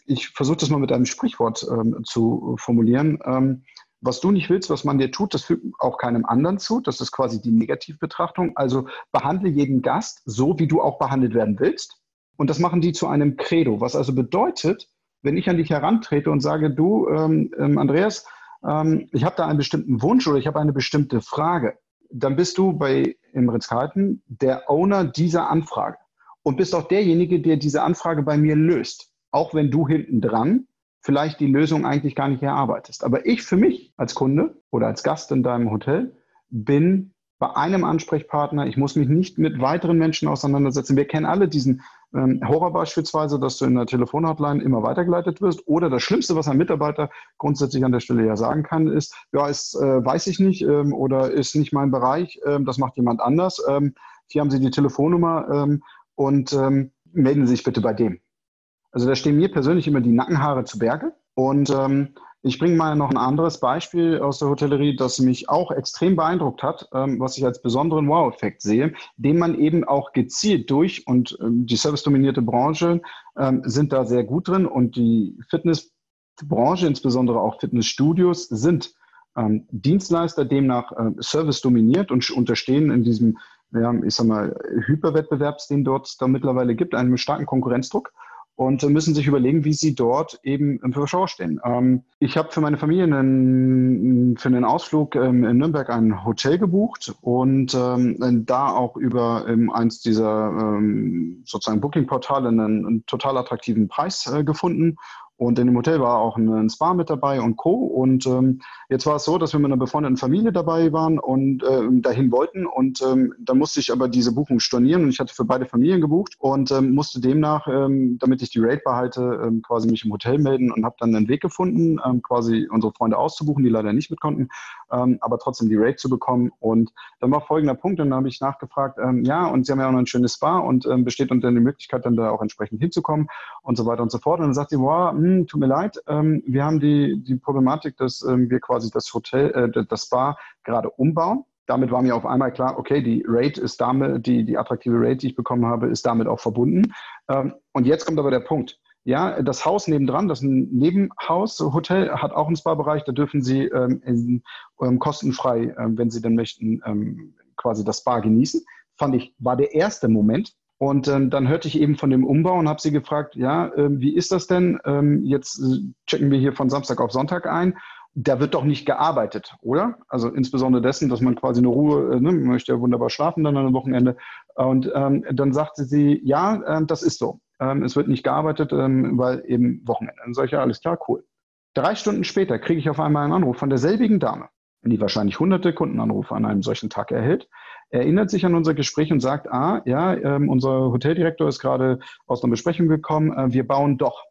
Ich versuche das mal mit einem Sprichwort zu formulieren was du nicht willst, was man dir tut, das fügt auch keinem anderen zu. Das ist quasi die Negativbetrachtung. Also behandle jeden Gast so, wie du auch behandelt werden willst. Und das machen die zu einem Credo, was also bedeutet, wenn ich an dich herantrete und sage, du, ähm, ähm, Andreas, ähm, ich habe da einen bestimmten Wunsch oder ich habe eine bestimmte Frage, dann bist du bei im Ritz-Carlton der Owner dieser Anfrage und bist auch derjenige, der diese Anfrage bei mir löst. Auch wenn du hinten dran vielleicht die Lösung eigentlich gar nicht erarbeitest. Aber ich für mich als Kunde oder als Gast in deinem Hotel bin bei einem Ansprechpartner. Ich muss mich nicht mit weiteren Menschen auseinandersetzen. Wir kennen alle diesen ähm, Horror beispielsweise, dass du in der Telefonhotline immer weitergeleitet wirst. Oder das Schlimmste, was ein Mitarbeiter grundsätzlich an der Stelle ja sagen kann, ist, ja, ist, äh, weiß ich nicht ähm, oder ist nicht mein Bereich, ähm, das macht jemand anders. Ähm, hier haben Sie die Telefonnummer ähm, und ähm, melden Sie sich bitte bei dem. Also da stehen mir persönlich immer die Nackenhaare zu Berge. Und ähm, Ich bringe mal noch ein anderes Beispiel aus der Hotellerie, das mich auch extrem beeindruckt hat, ähm, was ich als besonderen Wow-Effekt sehe, den man eben auch gezielt durch und ähm, die servicedominierte Branche ähm, sind da sehr gut drin und die Fitnessbranche, insbesondere auch Fitnessstudios, sind ähm, Dienstleister demnach äh, Service dominiert und unterstehen in diesem, ja, ich sag mal, Hyperwettbewerbs, den dort da mittlerweile gibt, einem starken Konkurrenzdruck und müssen sich überlegen, wie sie dort eben für Schau stehen. Ähm, ich habe für meine Familie einen, für einen Ausflug ähm, in Nürnberg ein Hotel gebucht und ähm, da auch über ähm, eins dieser ähm, sozusagen Booking-Portale einen, einen, total attraktiven Preis äh, gefunden und in dem Hotel war auch ein Spa mit dabei und Co. Und ähm, jetzt war es so, dass wir mit einer befreundeten Familie dabei waren und äh, dahin wollten. Und ähm, da musste ich aber diese Buchung stornieren und ich hatte für beide Familien gebucht und ähm, musste demnach, ähm, damit ich die Rate behalte, ähm, quasi mich im Hotel melden und habe dann einen Weg gefunden, ähm, quasi unsere Freunde auszubuchen, die leider nicht mit konnten, ähm, aber trotzdem die Rate zu bekommen. Und dann war folgender Punkt und dann habe ich nachgefragt, ähm, ja, und Sie haben ja auch noch ein schönes Spa und ähm, besteht unter die Möglichkeit, dann da auch entsprechend hinzukommen und so weiter und so fort. Und dann sagt sie, wow, hm, tut mir leid, ähm, wir haben die, die Problematik, dass ähm, wir quasi das Hotel, äh, das Spa gerade umbauen. Damit war mir auf einmal klar, okay, die Rate ist damit, die, die attraktive Rate, die ich bekommen habe, ist damit auch verbunden. Ähm, und jetzt kommt aber der Punkt. Ja, das Haus nebendran, das ist ein Nebenhaus, Hotel, hat auch einen Spa-Bereich. Da dürfen Sie ähm, in, ähm, kostenfrei, ähm, wenn Sie denn möchten, ähm, quasi das Spa genießen. Fand ich, war der erste Moment, und ähm, dann hörte ich eben von dem Umbau und habe sie gefragt, ja, äh, wie ist das denn? Ähm, jetzt äh, checken wir hier von Samstag auf Sonntag ein. Da wird doch nicht gearbeitet, oder? Also insbesondere dessen, dass man quasi eine Ruhe, äh, ne, man möchte ja wunderbar schlafen dann am Wochenende. Und ähm, dann sagte sie, ja, äh, das ist so. Ähm, es wird nicht gearbeitet, ähm, weil eben Wochenende. Dann sage ich, ja, alles klar, cool. Drei Stunden später kriege ich auf einmal einen Anruf von derselbigen Dame, die wahrscheinlich hunderte Kundenanrufe an einem solchen Tag erhält erinnert sich an unser Gespräch und sagt, ah, ja, ähm, unser Hoteldirektor ist gerade aus einer Besprechung gekommen, äh, wir bauen doch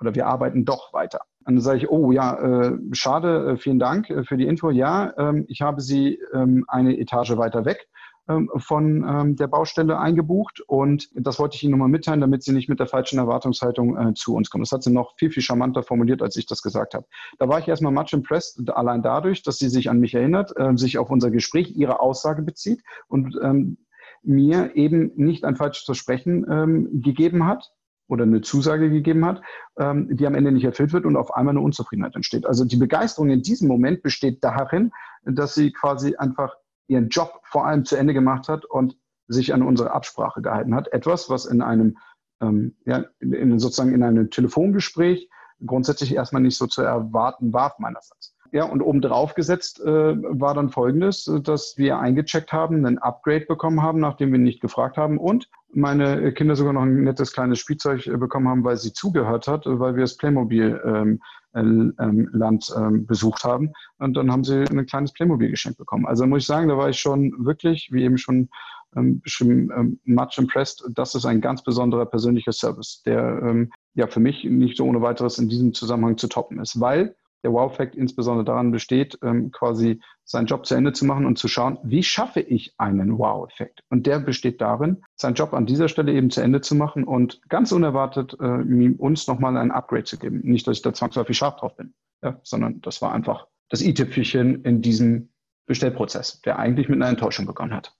oder wir arbeiten doch weiter. Und dann sage ich, oh ja, äh, schade, äh, vielen Dank äh, für die Info. Ja, ähm, ich habe Sie ähm, eine Etage weiter weg von ähm, der Baustelle eingebucht und das wollte ich Ihnen nochmal mitteilen, damit Sie nicht mit der falschen Erwartungshaltung äh, zu uns kommen. Das hat sie noch viel, viel charmanter formuliert, als ich das gesagt habe. Da war ich erstmal much impressed, allein dadurch, dass sie sich an mich erinnert, äh, sich auf unser Gespräch, ihre Aussage bezieht und ähm, mir eben nicht ein falsches Versprechen ähm, gegeben hat, oder eine Zusage gegeben hat, ähm, die am Ende nicht erfüllt wird und auf einmal eine Unzufriedenheit entsteht. Also die Begeisterung in diesem Moment besteht darin, dass sie quasi einfach ihren Job vor allem zu Ende gemacht hat und sich an unsere Absprache gehalten hat. Etwas, was in einem, ähm, ja, in, sozusagen in einem Telefongespräch grundsätzlich erstmal nicht so zu erwarten war meinerseits. Ja, und obendrauf gesetzt äh, war dann folgendes, dass wir eingecheckt haben, ein Upgrade bekommen haben, nachdem wir nicht gefragt haben und meine Kinder sogar noch ein nettes kleines Spielzeug äh, bekommen haben, weil sie zugehört hat, weil wir das Playmobil ähm, äh, ähm, Land ähm, besucht haben. Und dann haben sie ein kleines Playmobil geschenkt bekommen. Also muss ich sagen, da war ich schon wirklich, wie eben schon ähm, beschrieben, ähm, much impressed. Das ist ein ganz besonderer persönlicher Service, der ähm, ja für mich nicht so ohne weiteres in diesem Zusammenhang zu toppen ist, weil der Wow-Fact insbesondere daran besteht, ähm, quasi seinen Job zu Ende zu machen und zu schauen, wie schaffe ich einen Wow-Effekt? Und der besteht darin, seinen Job an dieser Stelle eben zu Ende zu machen und ganz unerwartet äh, uns nochmal ein Upgrade zu geben. Nicht, dass ich da zwangsläufig scharf drauf bin, ja, sondern das war einfach das i-Tüpfelchen in diesem Bestellprozess, der eigentlich mit einer Enttäuschung begonnen hat.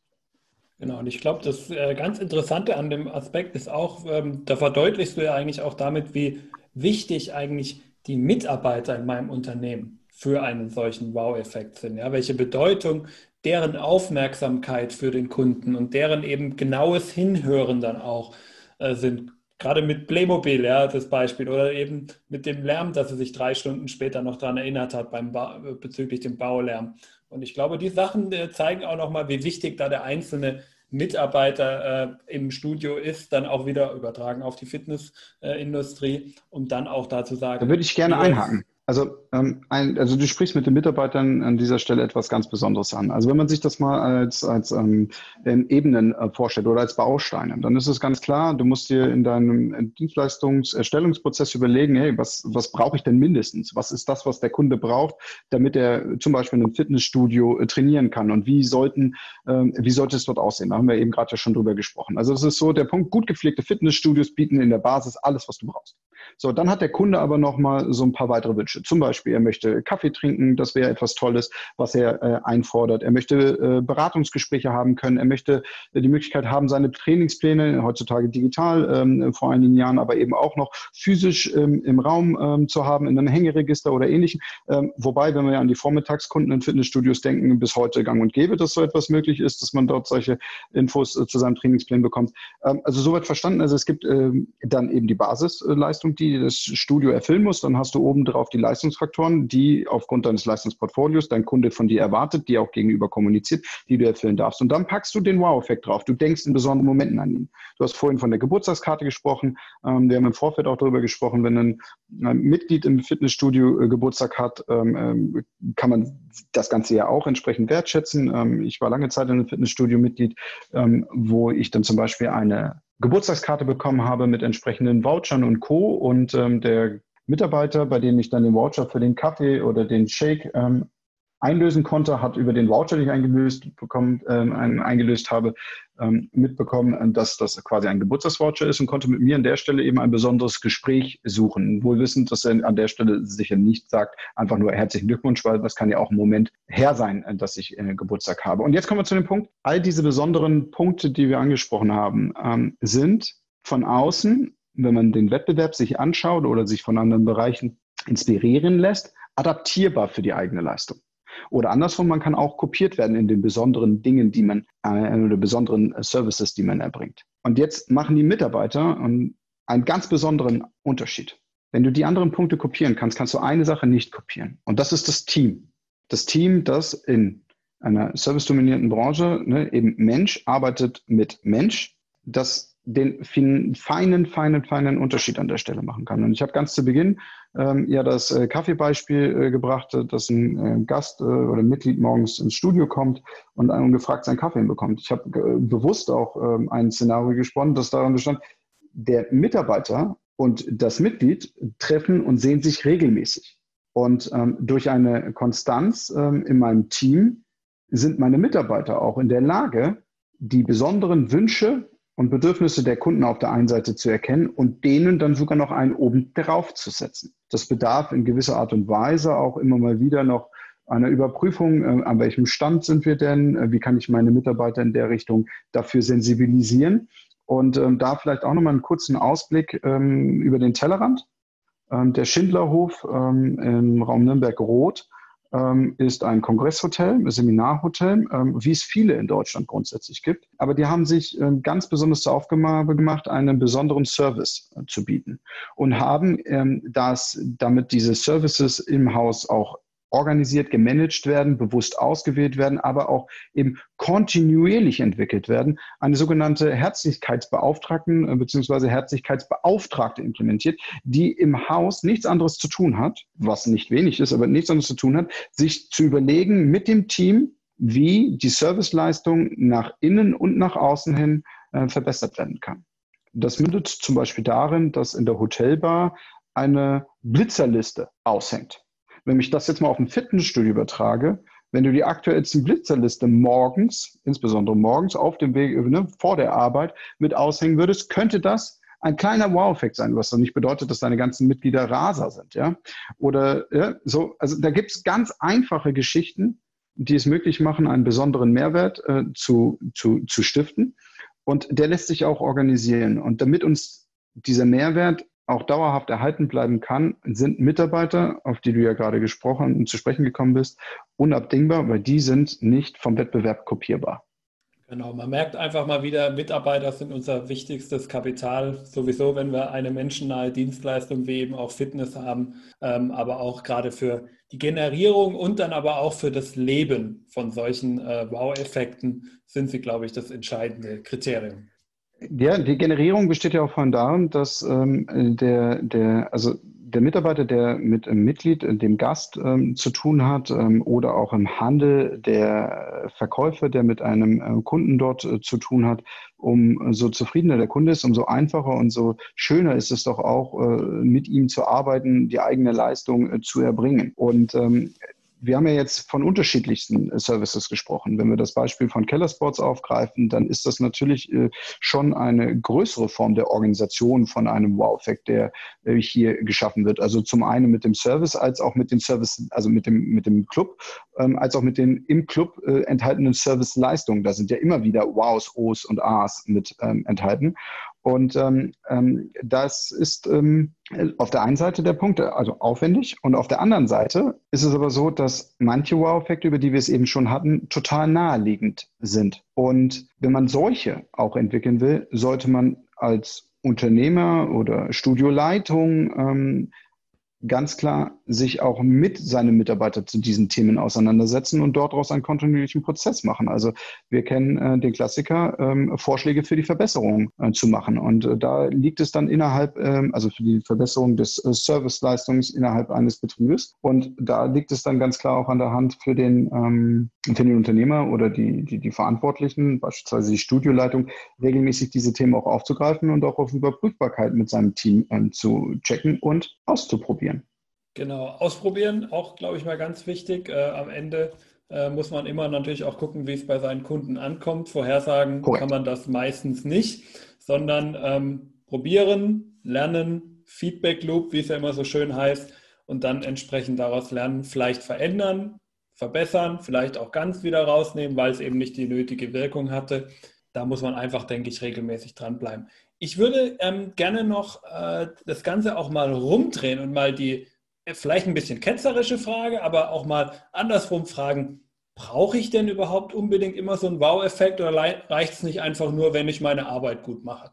Genau, und ich glaube, das äh, ganz Interessante an dem Aspekt ist auch, ähm, da verdeutlichst du ja eigentlich auch damit, wie wichtig eigentlich die Mitarbeiter in meinem Unternehmen für einen solchen Wow-Effekt sind. Ja? Welche Bedeutung deren Aufmerksamkeit für den Kunden und deren eben genaues Hinhören dann auch äh, sind. Gerade mit Playmobil, ja, das Beispiel, oder eben mit dem Lärm, dass er sich drei Stunden später noch daran erinnert hat beim ba bezüglich dem Baulärm. Und ich glaube, die Sachen äh, zeigen auch nochmal, wie wichtig da der einzelne Mitarbeiter äh, im Studio ist, dann auch wieder übertragen auf die Fitnessindustrie, äh, um dann auch da zu sagen. Da würde ich gerne einhaken. Also, ähm, ein, also du sprichst mit den Mitarbeitern an dieser Stelle etwas ganz Besonderes an. Also wenn man sich das mal als, als ähm, Ebenen äh, vorstellt oder als Bausteine, dann ist es ganz klar, du musst dir in deinem Dienstleistungserstellungsprozess überlegen, hey, was, was brauche ich denn mindestens? Was ist das, was der Kunde braucht, damit er zum Beispiel in einem Fitnessstudio äh, trainieren kann? Und wie sollten, äh, wie sollte es dort aussehen? Da haben wir eben gerade ja schon drüber gesprochen. Also es ist so der Punkt, gut gepflegte Fitnessstudios bieten in der Basis alles, was du brauchst. So, dann hat der Kunde aber noch mal so ein paar weitere Wünsche. Zum Beispiel, er möchte Kaffee trinken, das wäre etwas Tolles, was er äh, einfordert. Er möchte äh, Beratungsgespräche haben können. Er möchte äh, die Möglichkeit haben, seine Trainingspläne, heutzutage digital, ähm, vor einigen Jahren, aber eben auch noch physisch ähm, im Raum ähm, zu haben, in einem Hängeregister oder ähnlichem. Ähm, wobei, wenn wir an die Vormittagskunden in Fitnessstudios denken, bis heute gang und gäbe, dass so etwas möglich ist, dass man dort solche Infos äh, zu seinem Trainingsplan bekommt. Ähm, also soweit verstanden. Also es gibt ähm, dann eben die Basisleistung, die das Studio erfüllen muss. Dann hast du oben drauf die Leistungsfaktoren, die aufgrund deines Leistungsportfolios dein Kunde von dir erwartet, die auch gegenüber kommuniziert, die du erfüllen darfst. Und dann packst du den Wow-Effekt drauf. Du denkst in besonderen Momenten an ihn. Du hast vorhin von der Geburtstagskarte gesprochen. Ähm, wir haben im Vorfeld auch darüber gesprochen, wenn ein, Mitglied im Fitnessstudio äh, Geburtstag hat, ähm, ähm, kann man das Ganze ja auch entsprechend wertschätzen. Ich war lange Zeit in einem Fitnessstudio Mitglied, ähm, wo ich dann zum Beispiel eine Geburtstagskarte bekommen habe mit entsprechenden Vouchern und Co. Und ähm, der Mitarbeiter, bei dem ich dann den Voucher für den Kaffee oder den Shake ähm, einlösen konnte, hat über den Voucher, den ich eingelöst, bekommen, ähm, eingelöst habe, ähm, mitbekommen, dass das quasi ein Geburtstagsvoucher ist und konnte mit mir an der Stelle eben ein besonderes Gespräch suchen. Wohl wissend, dass er an der Stelle sicher nicht sagt, einfach nur herzlichen Glückwunsch, weil das kann ja auch ein Moment her sein, äh, dass ich äh, Geburtstag habe. Und jetzt kommen wir zu dem Punkt, all diese besonderen Punkte, die wir angesprochen haben, ähm, sind von außen, wenn man den Wettbewerb sich anschaut oder sich von anderen Bereichen inspirieren lässt, adaptierbar für die eigene Leistung. Oder andersrum, man kann auch kopiert werden in den besonderen Dingen, die man, äh, oder besonderen Services, die man erbringt. Und jetzt machen die Mitarbeiter einen ganz besonderen Unterschied. Wenn du die anderen Punkte kopieren kannst, kannst du eine Sache nicht kopieren. Und das ist das Team. Das Team, das in einer servicedominierten Branche, ne, eben Mensch arbeitet mit Mensch, das den feinen, feinen, feinen Unterschied an der Stelle machen kann. Und ich habe ganz zu Beginn ähm, ja das äh, Kaffeebeispiel äh, gebracht, äh, dass ein äh, Gast äh, oder Mitglied morgens ins Studio kommt und ungefragt seinen Kaffee bekommt. Ich habe äh, bewusst auch ähm, ein Szenario gesponnen, das daran bestand, der Mitarbeiter und das Mitglied treffen und sehen sich regelmäßig. Und ähm, durch eine Konstanz ähm, in meinem Team sind meine Mitarbeiter auch in der Lage, die besonderen Wünsche und Bedürfnisse der Kunden auf der einen Seite zu erkennen und denen dann sogar noch einen oben drauf zu setzen. Das bedarf in gewisser Art und Weise auch immer mal wieder noch einer Überprüfung, äh, an welchem Stand sind wir denn, äh, wie kann ich meine Mitarbeiter in der Richtung dafür sensibilisieren. Und ähm, da vielleicht auch nochmal einen kurzen Ausblick ähm, über den Tellerrand. Ähm, der Schindlerhof ähm, im Raum Nürnberg-Roth ähm, ist ein Kongresshotel, ein Seminarhotel, ähm, wie es viele in Deutschland grundsätzlich gibt. Aber die haben sich ähm, ganz besonders zur Aufgabe gemacht, einen besonderen Service äh, zu bieten und haben das, damit diese Services im Haus auch organisiert, gemanagt werden, bewusst ausgewählt werden, aber auch eben kontinuierlich entwickelt werden, eine sogenannte Herzlichkeitsbeauftragten äh, bzw. Herzlichkeitsbeauftragte implementiert, die im Haus nichts anderes zu tun hat, was nicht wenig ist, aber nichts anderes zu tun hat, sich zu überlegen mit dem Team, wie die Serviceleistung nach innen und nach außen hin äh, verbessert werden kann. Das mündet zum Beispiel darin, dass in der Hotelbar eine Blitzerliste aushängt. Wenn ich das jetzt mal auf ein Fitnessstudio übertrage, wenn du die aktuellsten Blitzerliste morgens, insbesondere morgens auf dem Weg ne, vor der Arbeit mit aushängen würdest, könnte das ein kleiner Wow-Effekt sein, was dann nicht bedeutet, dass deine ganzen Mitglieder Raser sind, ja. Oder ja, so, also da gibt es ganz einfache Geschichten, die es möglich machen, einen besonderen Mehrwert äh, zu, zu, zu stiften. Und der lässt sich auch organisieren. Und damit uns dieser Mehrwert auch dauerhaft erhalten bleiben kann, sind Mitarbeiter, auf die du ja gerade gesprochen und zu sprechen gekommen bist, unabdingbar, weil die sind nicht vom Wettbewerb kopierbar. Genau, man merkt einfach mal wieder, Mitarbeiter sind unser wichtigstes Kapital, sowieso, wenn wir eine menschennahe Dienstleistung wie eben auch Fitness haben, ähm, aber auch gerade für die Generierung und dann aber auch für das Leben von solchen äh, Wow-Effekten sind sie, glaube ich, das entscheidende Kriterium. Ja, die Generierung besteht ja auch von darin, dass ähm, der, der, also der Mitarbeiter, der mit einem Mitglied, äh, dem Gast ähm, zu tun hat ähm, oder auch im Handel der Verkäufer, der mit einem äh, Kunden dort äh, zu tun hat, umso zufriedener der Kunde ist, umso einfacher und so schöner ist es doch auch, äh, mit ihm zu arbeiten, die eigene Leistung äh, zu erbringen. Und ähm, wir haben ja jetzt von unterschiedlichsten äh, Services gesprochen. Wenn wir das Beispiel von Kellersports aufgreifen, dann ist das natürlich äh, schon eine größere Form der Organisation von einem Wow-Effekt, der äh, hier geschaffen wird. Also zum einen mit dem Service, als auch mit dem Service, also mit dem, mit dem Club, ähm, als auch mit den im Club enthaltenen Serviceleistungen. Da sind ja immer wieder Wows, O's und A's mit ähm, enthalten. Und ähm, ähm, das ist ähm, auf der einen Seite der Punkt, also aufwendig. Und auf der anderen Seite ist es aber so, dass manche Wow-Effekte, über die wir es eben schon hatten, total naheliegend sind. Und wenn man solche auch entwickeln will, sollte man als Unternehmer oder Studioleitung ähm, ganz klar sich auch mit seinen Mitarbeitern zu diesen Themen auseinandersetzen und dort daraus einen kontinuierlichen Prozess machen. Also wir kennen äh, den Klassiker, ähm, Vorschläge für die Verbesserung äh, zu machen. Und äh, da liegt es dann innerhalb, ähm, also für die Verbesserung des äh, Serviceleistungs innerhalb eines Betriebes. Und da liegt es dann ganz klar auch an der Hand für den, ähm, den Unternehmer oder die, die, die Verantwortlichen, beispielsweise die Studioleitung, regelmäßig diese Themen auch aufzugreifen und auch auf Überprüfbarkeit mit seinem Team ähm, zu checken und auszuprobieren. Genau, ausprobieren, auch glaube ich mal ganz wichtig. Äh, am Ende äh, muss man immer natürlich auch gucken, wie es bei seinen Kunden ankommt. Vorhersagen Correct. kann man das meistens nicht, sondern ähm, probieren, lernen, Feedback Loop, wie es ja immer so schön heißt, und dann entsprechend daraus lernen, vielleicht verändern, verbessern, vielleicht auch ganz wieder rausnehmen, weil es eben nicht die nötige Wirkung hatte. Da muss man einfach, denke ich, regelmäßig dranbleiben. Ich würde ähm, gerne noch äh, das Ganze auch mal rumdrehen und mal die vielleicht ein bisschen ketzerische Frage, aber auch mal andersrum fragen, brauche ich denn überhaupt unbedingt immer so einen Wow-Effekt oder reicht es nicht einfach nur, wenn ich meine Arbeit gut mache?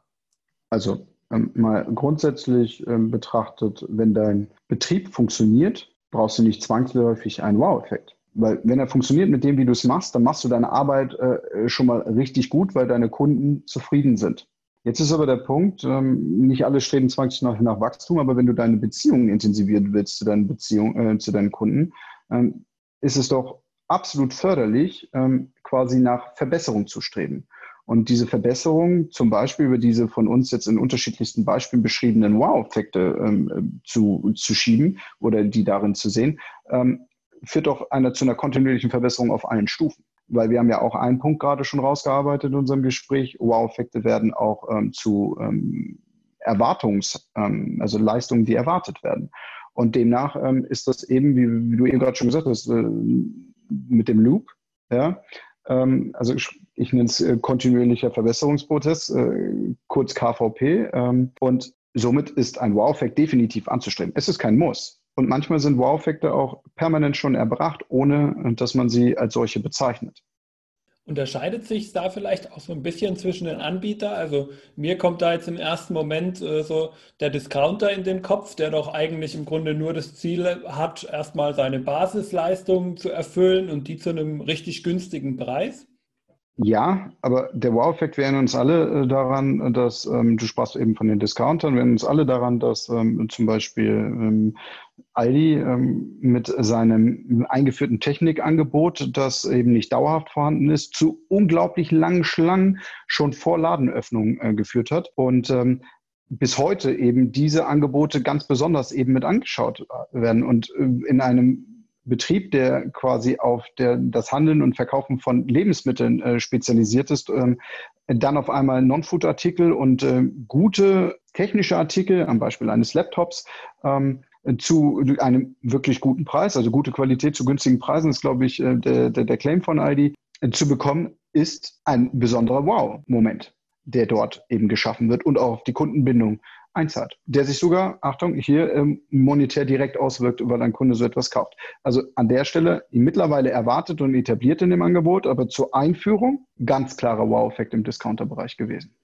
Also ähm, mal grundsätzlich ähm, betrachtet, wenn dein Betrieb funktioniert, brauchst du nicht zwangsläufig einen Wow-Effekt. Weil wenn er funktioniert mit dem, wie du es machst, dann machst du deine Arbeit äh, schon mal richtig gut, weil deine Kunden zufrieden sind. Jetzt ist aber der Punkt, ähm, nicht alle streben zwangsläufig nach, nach, Wachstum, aber wenn du deine Beziehungen intensivieren willst zu deinen Beziehungen, äh, zu deinen Kunden, ähm, ist es doch absolut förderlich, ähm, quasi nach Verbesserung zu streben. Und diese Verbesserung, zum Beispiel über diese von uns jetzt in unterschiedlichsten Beispielen beschriebenen Wow-Effekte ähm, zu, zu schieben oder die darin zu sehen, ähm, führt doch einer, zu einer kontinuierlichen Verbesserung auf allen Stufen weil wir haben ja auch einen Punkt gerade schon rausgearbeitet in unserem Gespräch. Wow-Effekte werden auch ähm, zu ähm, Erwartungs-, ähm, also Leistungen, die erwartet werden. Und demnach ähm, ist das eben, wie, wie, du eben gerade schon gesagt hast, äh, mit dem Loop, ja, ähm, also ich, ich nenne es äh, kontinuierlicher Verbesserungsprozess, äh, kurz KVP. Ähm, und somit ist ein Wow-Effekt definitiv anzustreben. Es ist kein Muss. Und manchmal sind Wow-Effekte auch permanent schon erbracht, ohne dass man sie als solche bezeichnet. Unterscheidet sich da vielleicht auch so ein bisschen zwischen den Anbietern? Also mir kommt da jetzt im ersten Moment äh, so der Discounter in den Kopf, der doch eigentlich im Grunde nur das Ziel hat, erstmal seine Basisleistungen zu erfüllen und die zu einem richtig günstigen Preis. Ja, aber der Wow-Effekt, wir uns alle äh, daran, dass, ähm, du sprachst eben von den Discountern, erinnern uns alle daran, dass ähm, zum Beispiel ähm, Aldi ähm, mit seinem eingeführten Technikangebot, das eben nicht dauerhaft vorhanden ist, zu unglaublich langen Schlangen schon vor Ladenöffnung äh, geführt hat. Und ähm, bis heute eben diese Angebote ganz besonders eben mit angeschaut werden und äh, in einem Betrieb, der quasi auf der, das Handeln und Verkaufen von Lebensmitteln äh, spezialisiert ist, ähm, dann auf einmal Non-Food-Artikel und äh, gute technische Artikel, am Beispiel eines Laptops, ähm, zu einem wirklich guten Preis, also gute Qualität zu günstigen Preisen, ist, glaube ich, äh, der, der, der Claim von ID, äh, zu bekommen, ist ein besonderer Wow-Moment, der dort eben geschaffen wird und auch auf die Kundenbindung einzahlt, der sich sogar, Achtung, hier ähm, monetär direkt auswirkt, weil ein Kunde so etwas kauft. Also an der Stelle mittlerweile erwartet und etabliert in dem Angebot, aber zur Einführung ganz klarer Wow-Effekt im Discounter-Bereich gewesen.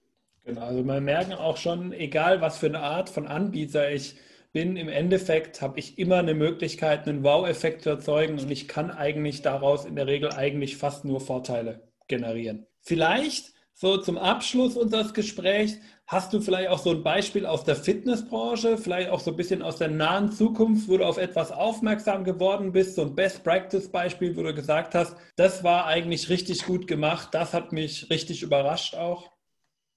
Genau, also man merken auch schon, egal was für eine Art von Anbieter ich bin, im Endeffekt habe ich immer eine Möglichkeit, einen Wow-Effekt zu erzeugen und ich kann eigentlich daraus in der Regel eigentlich fast nur Vorteile generieren. Vielleicht so zum Abschluss unseres Gesprächs Hast du vielleicht auch so ein Beispiel aus der Fitnessbranche, vielleicht auch so ein bisschen aus der nahen Zukunft, wo du auf etwas aufmerksam geworden bist, so ein Best-Practice-Beispiel, wo du gesagt hast, das war eigentlich richtig gut gemacht, das hat mich richtig überrascht auch?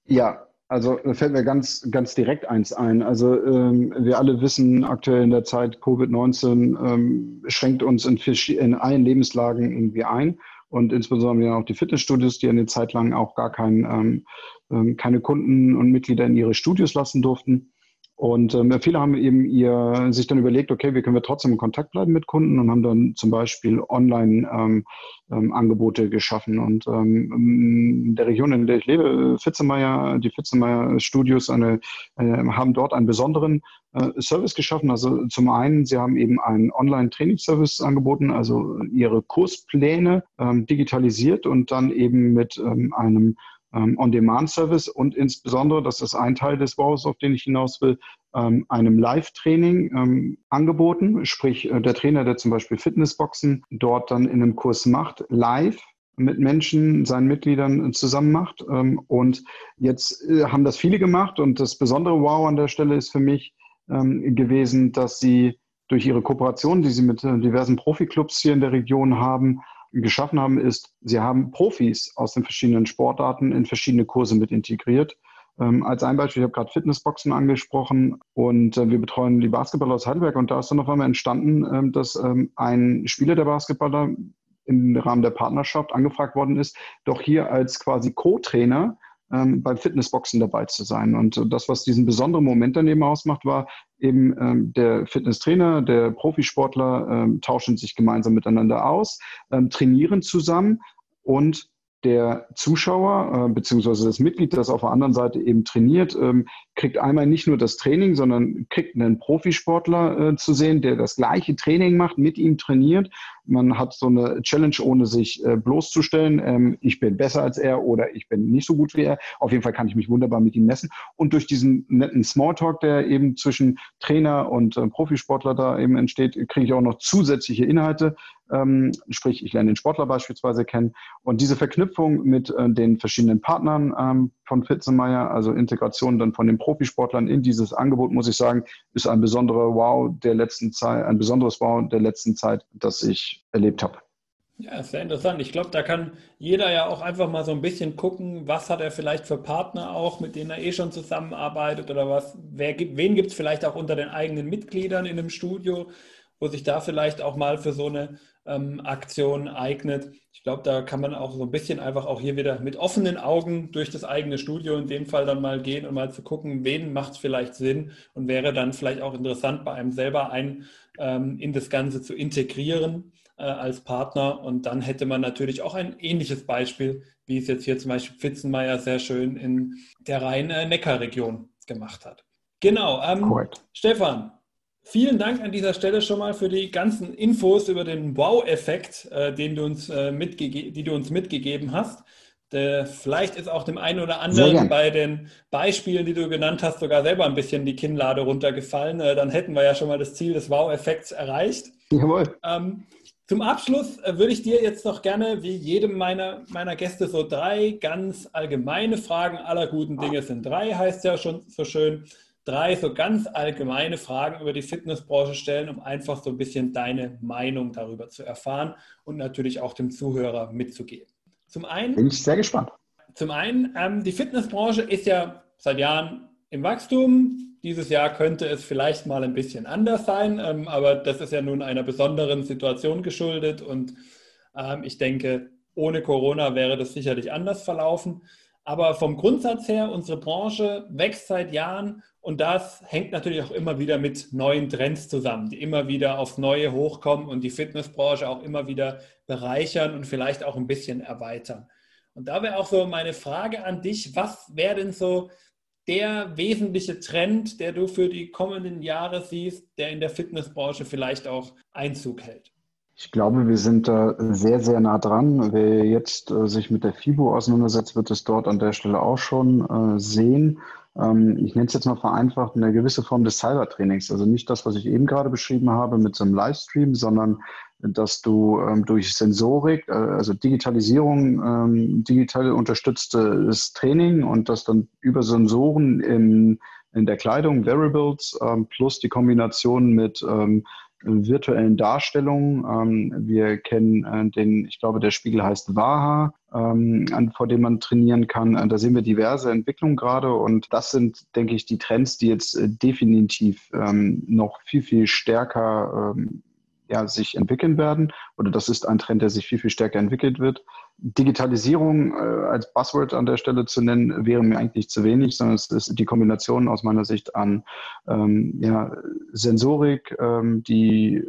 Ja, Also fällt mir ganz, ganz direkt eins ein. Also ähm, wir alle wissen aktuell in der Zeit, Covid-19 ähm, schränkt uns in, in allen Lebenslagen irgendwie ein. Und insbesondere auch die Fitnessstudios, die eine Zeit lang auch gar kein, ähm, ähm keine Kunden und Mitglieder in ihre Studios lassen durften. Und ähm, viele haben eben ihr, sich dann überlegt, okay, wie können wir trotzdem in Kontakt bleiben mit Kunden und haben dann zum Beispiel Online-Angebote ähm, ähm, geschaffen. Und ähm, in der Region, in der ich lebe, Fitzemeyer, die Fitzemeyer Studios eine, äh, haben dort einen besonderen äh, Service geschaffen. Also zum einen, sie haben eben einen Online-Trainingsservice angeboten, also ihre Kurspläne ähm, digitalisiert und dann eben mit ähm, einem ähm, On-Demand-Service und insbesondere, das ist ein Teil des Baus, auf den ich hinaus will, ähm, einem Live-Training ähm, angeboten. Sprich, äh, der Trainer, der zum Beispiel Fitnessboxen dort dann in einem Kurs macht, live mit Menschen, seinen Mitgliedern zusammen macht. Ähm, und jetzt äh, haben das viele gemacht und das besondere Wow an der Stelle ist für mich ähm, gewesen, dass sie durch ihre Kooperation, die sie mit äh, diversen Profiklubs hier in der Region haben, geschaffen haben, ist, sie haben Profis aus den verschiedenen Sportarten in verschiedene Kurse mit integriert. Ähm, als ein Beispiel, ich habe gerade Fitnessboxen angesprochen und äh, wir betreuen die Basketballer aus Heidelberg und da ist dann auf einmal entstanden, ähm, dass ähm, ein Spieler der Basketballer im Rahmen der Partnerschaft angefragt worden ist, doch hier als quasi Co-Trainer ähm, beim Fitnessboxen dabei zu sein. Und das, was diesen besonderen Moment daneben ausmacht, war eben ähm, der Fitnesstrainer, der Profisportler ähm, tauschen sich gemeinsam miteinander aus, ähm, trainieren zusammen und der Zuschauer äh, beziehungsweise das Mitglied, das auf der anderen Seite eben trainiert, ähm, kriegt einmal nicht nur das Training, sondern kriegt einen Profisportler äh, zu sehen, der das gleiche Training macht, mit ihm trainiert. Man hat so eine Challenge, ohne sich äh, bloßzustellen. Ähm, ich bin besser als er oder ich bin nicht so gut wie er. Auf jeden Fall kann ich mich wunderbar mit ihm messen. Und durch diesen netten Smalltalk, der eben zwischen Trainer und äh, Profisportler da eben entsteht, kriege ich auch noch zusätzliche Inhalte. Ähm, sprich, ich lerne den Sportler beispielsweise kennen. Und diese Verknüpfung mit äh, den verschiedenen Partnern ähm, von Fitzenmeier, also Integration dann von den Profisportlern in dieses Angebot, muss ich sagen, ist ein besonderer Wow der letzten Zeit, ein besonderes Wow der letzten Zeit, das ich erlebt habe. Ja, sehr interessant. Ich glaube, da kann jeder ja auch einfach mal so ein bisschen gucken, was hat er vielleicht für Partner auch, mit denen er eh schon zusammenarbeitet oder was, wer, wen gibt es vielleicht auch unter den eigenen Mitgliedern in einem Studio, wo sich da vielleicht auch mal für so eine ähm, Aktion eignet. Ich glaube, da kann man auch so ein bisschen einfach auch hier wieder mit offenen Augen durch das eigene Studio in dem Fall dann mal gehen und mal zu gucken, wen macht es vielleicht Sinn und wäre dann vielleicht auch interessant, bei einem selber ein ähm, in das Ganze zu integrieren äh, als Partner. Und dann hätte man natürlich auch ein ähnliches Beispiel, wie es jetzt hier zum Beispiel Pfitzenmeier sehr schön in der Rhein-Neckar-Region gemacht hat. Genau. Ähm, Stefan, Vielen Dank an dieser Stelle schon mal für die ganzen Infos über den Wow-Effekt, äh, den du uns, äh, die du uns mitgegeben hast. Der, vielleicht ist auch dem einen oder anderen bei den Beispielen, die du genannt hast, sogar selber ein bisschen die Kinnlade runtergefallen. Äh, dann hätten wir ja schon mal das Ziel des Wow-Effekts erreicht. Jawohl. Ähm, zum Abschluss äh, würde ich dir jetzt noch gerne, wie jedem meiner, meiner Gäste, so drei ganz allgemeine Fragen aller guten Dinge sind drei, heißt ja schon so schön drei so ganz allgemeine Fragen über die Fitnessbranche stellen, um einfach so ein bisschen deine Meinung darüber zu erfahren und natürlich auch dem Zuhörer mitzugeben. Zum einen. Bin ich sehr gespannt. Zum einen, ähm, die Fitnessbranche ist ja seit Jahren im Wachstum. Dieses Jahr könnte es vielleicht mal ein bisschen anders sein, ähm, aber das ist ja nun einer besonderen Situation geschuldet und ähm, ich denke, ohne Corona wäre das sicherlich anders verlaufen. Aber vom Grundsatz her, unsere Branche wächst seit Jahren und das hängt natürlich auch immer wieder mit neuen Trends zusammen, die immer wieder aufs Neue hochkommen und die Fitnessbranche auch immer wieder bereichern und vielleicht auch ein bisschen erweitern. Und da wäre auch so meine Frage an dich, was wäre denn so der wesentliche Trend, der du für die kommenden Jahre siehst, der in der Fitnessbranche vielleicht auch Einzug hält? Ich glaube, wir sind da sehr, sehr nah dran. Wer jetzt äh, sich mit der FIBO auseinandersetzt, wird es dort an der Stelle auch schon äh, sehen. Ähm, ich nenne es jetzt mal vereinfacht, eine gewisse Form des Cybertrainings. Also nicht das, was ich eben gerade beschrieben habe mit so einem Livestream, sondern dass du ähm, durch Sensorik, äh, also Digitalisierung, ähm, digital unterstütztes Training und das dann über Sensoren in, in der Kleidung, Variables, ähm, plus die Kombination mit ähm, virtuellen Darstellungen. Ähm, wir kennen äh, den, ich glaube, der Spiegel heißt Waha, ähm, vor dem man trainieren kann. Äh, da sehen wir diverse Entwicklungen gerade und das sind, denke ich, die Trends, die jetzt äh, definitiv ähm, noch viel, viel stärker ähm, ja, sich entwickeln werden. Oder das ist ein Trend, der sich viel, viel stärker entwickelt wird. Digitalisierung äh, als Buzzword an der Stelle zu nennen, wäre mir eigentlich zu wenig, sondern es ist die Kombination aus meiner Sicht an ähm, ja, Sensorik, ähm, die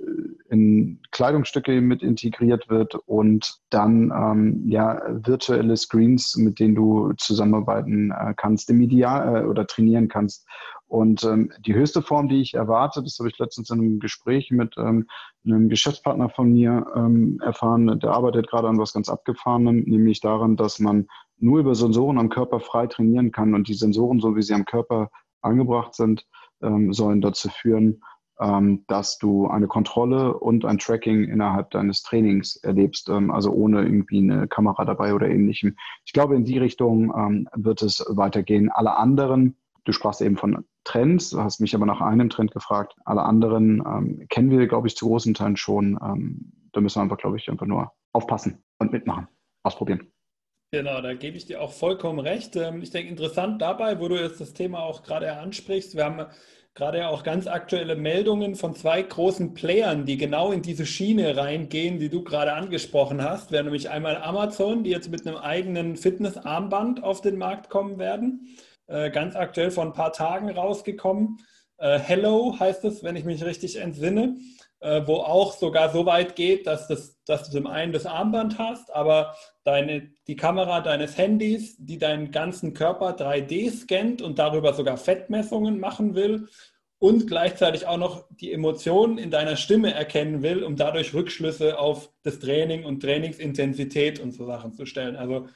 in Kleidungsstücke mit integriert wird und dann ähm, ja, virtuelle Screens, mit denen du zusammenarbeiten äh, kannst, im Ideal äh, oder trainieren kannst. Und ähm, die höchste Form, die ich erwarte, das habe ich letztens in einem Gespräch mit ähm, einem Geschäftspartner von mir ähm, erfahren, der arbeitet gerade an was ganz Abgefahrenem, nämlich daran, dass man nur über Sensoren am Körper frei trainieren kann. Und die Sensoren, so wie sie am Körper angebracht sind, ähm, sollen dazu führen, ähm, dass du eine Kontrolle und ein Tracking innerhalb deines Trainings erlebst, ähm, also ohne irgendwie eine Kamera dabei oder ähnlichem. Ich glaube, in die Richtung ähm, wird es weitergehen. Alle anderen Du sprachst eben von Trends, du hast mich aber nach einem Trend gefragt. Alle anderen ähm, kennen wir, glaube ich, zu großen Teilen schon. Ähm, da müssen wir einfach, glaube ich, einfach nur aufpassen und mitmachen, ausprobieren. Genau, da gebe ich dir auch vollkommen recht. Ähm, ich denke, interessant dabei, wo du jetzt das Thema auch gerade ansprichst, wir haben gerade auch ganz aktuelle Meldungen von zwei großen Playern, die genau in diese Schiene reingehen, die du gerade angesprochen hast. Wäre nämlich einmal Amazon, die jetzt mit einem eigenen Fitnessarmband auf den Markt kommen werden. Äh, ganz aktuell vor ein paar Tagen rausgekommen. Äh, Hello heißt es, wenn ich mich richtig entsinne, äh, wo auch sogar so weit geht, dass, das, dass du zum einen das Armband hast, aber deine, die Kamera deines Handys, die deinen ganzen Körper 3D scannt und darüber sogar Fettmessungen machen will und gleichzeitig auch noch die Emotionen in deiner Stimme erkennen will, um dadurch Rückschlüsse auf das Training und Trainingsintensität und so Sachen zu stellen. Also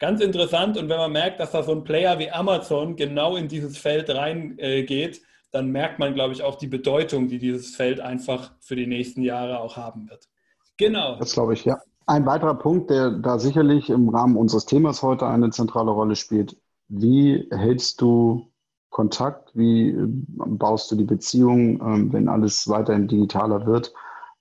Ganz interessant und wenn man merkt, dass da so ein Player wie Amazon genau in dieses Feld reingeht, äh, dann merkt man, glaube ich, auch die Bedeutung, die dieses Feld einfach für die nächsten Jahre auch haben wird. Genau. Das glaube ich, ja. Ein weiterer Punkt, der da sicherlich im Rahmen unseres Themas heute eine zentrale Rolle spielt. Wie hältst du Kontakt? Wie äh, baust du die Beziehung, ähm, wenn alles weiterhin digitaler wird,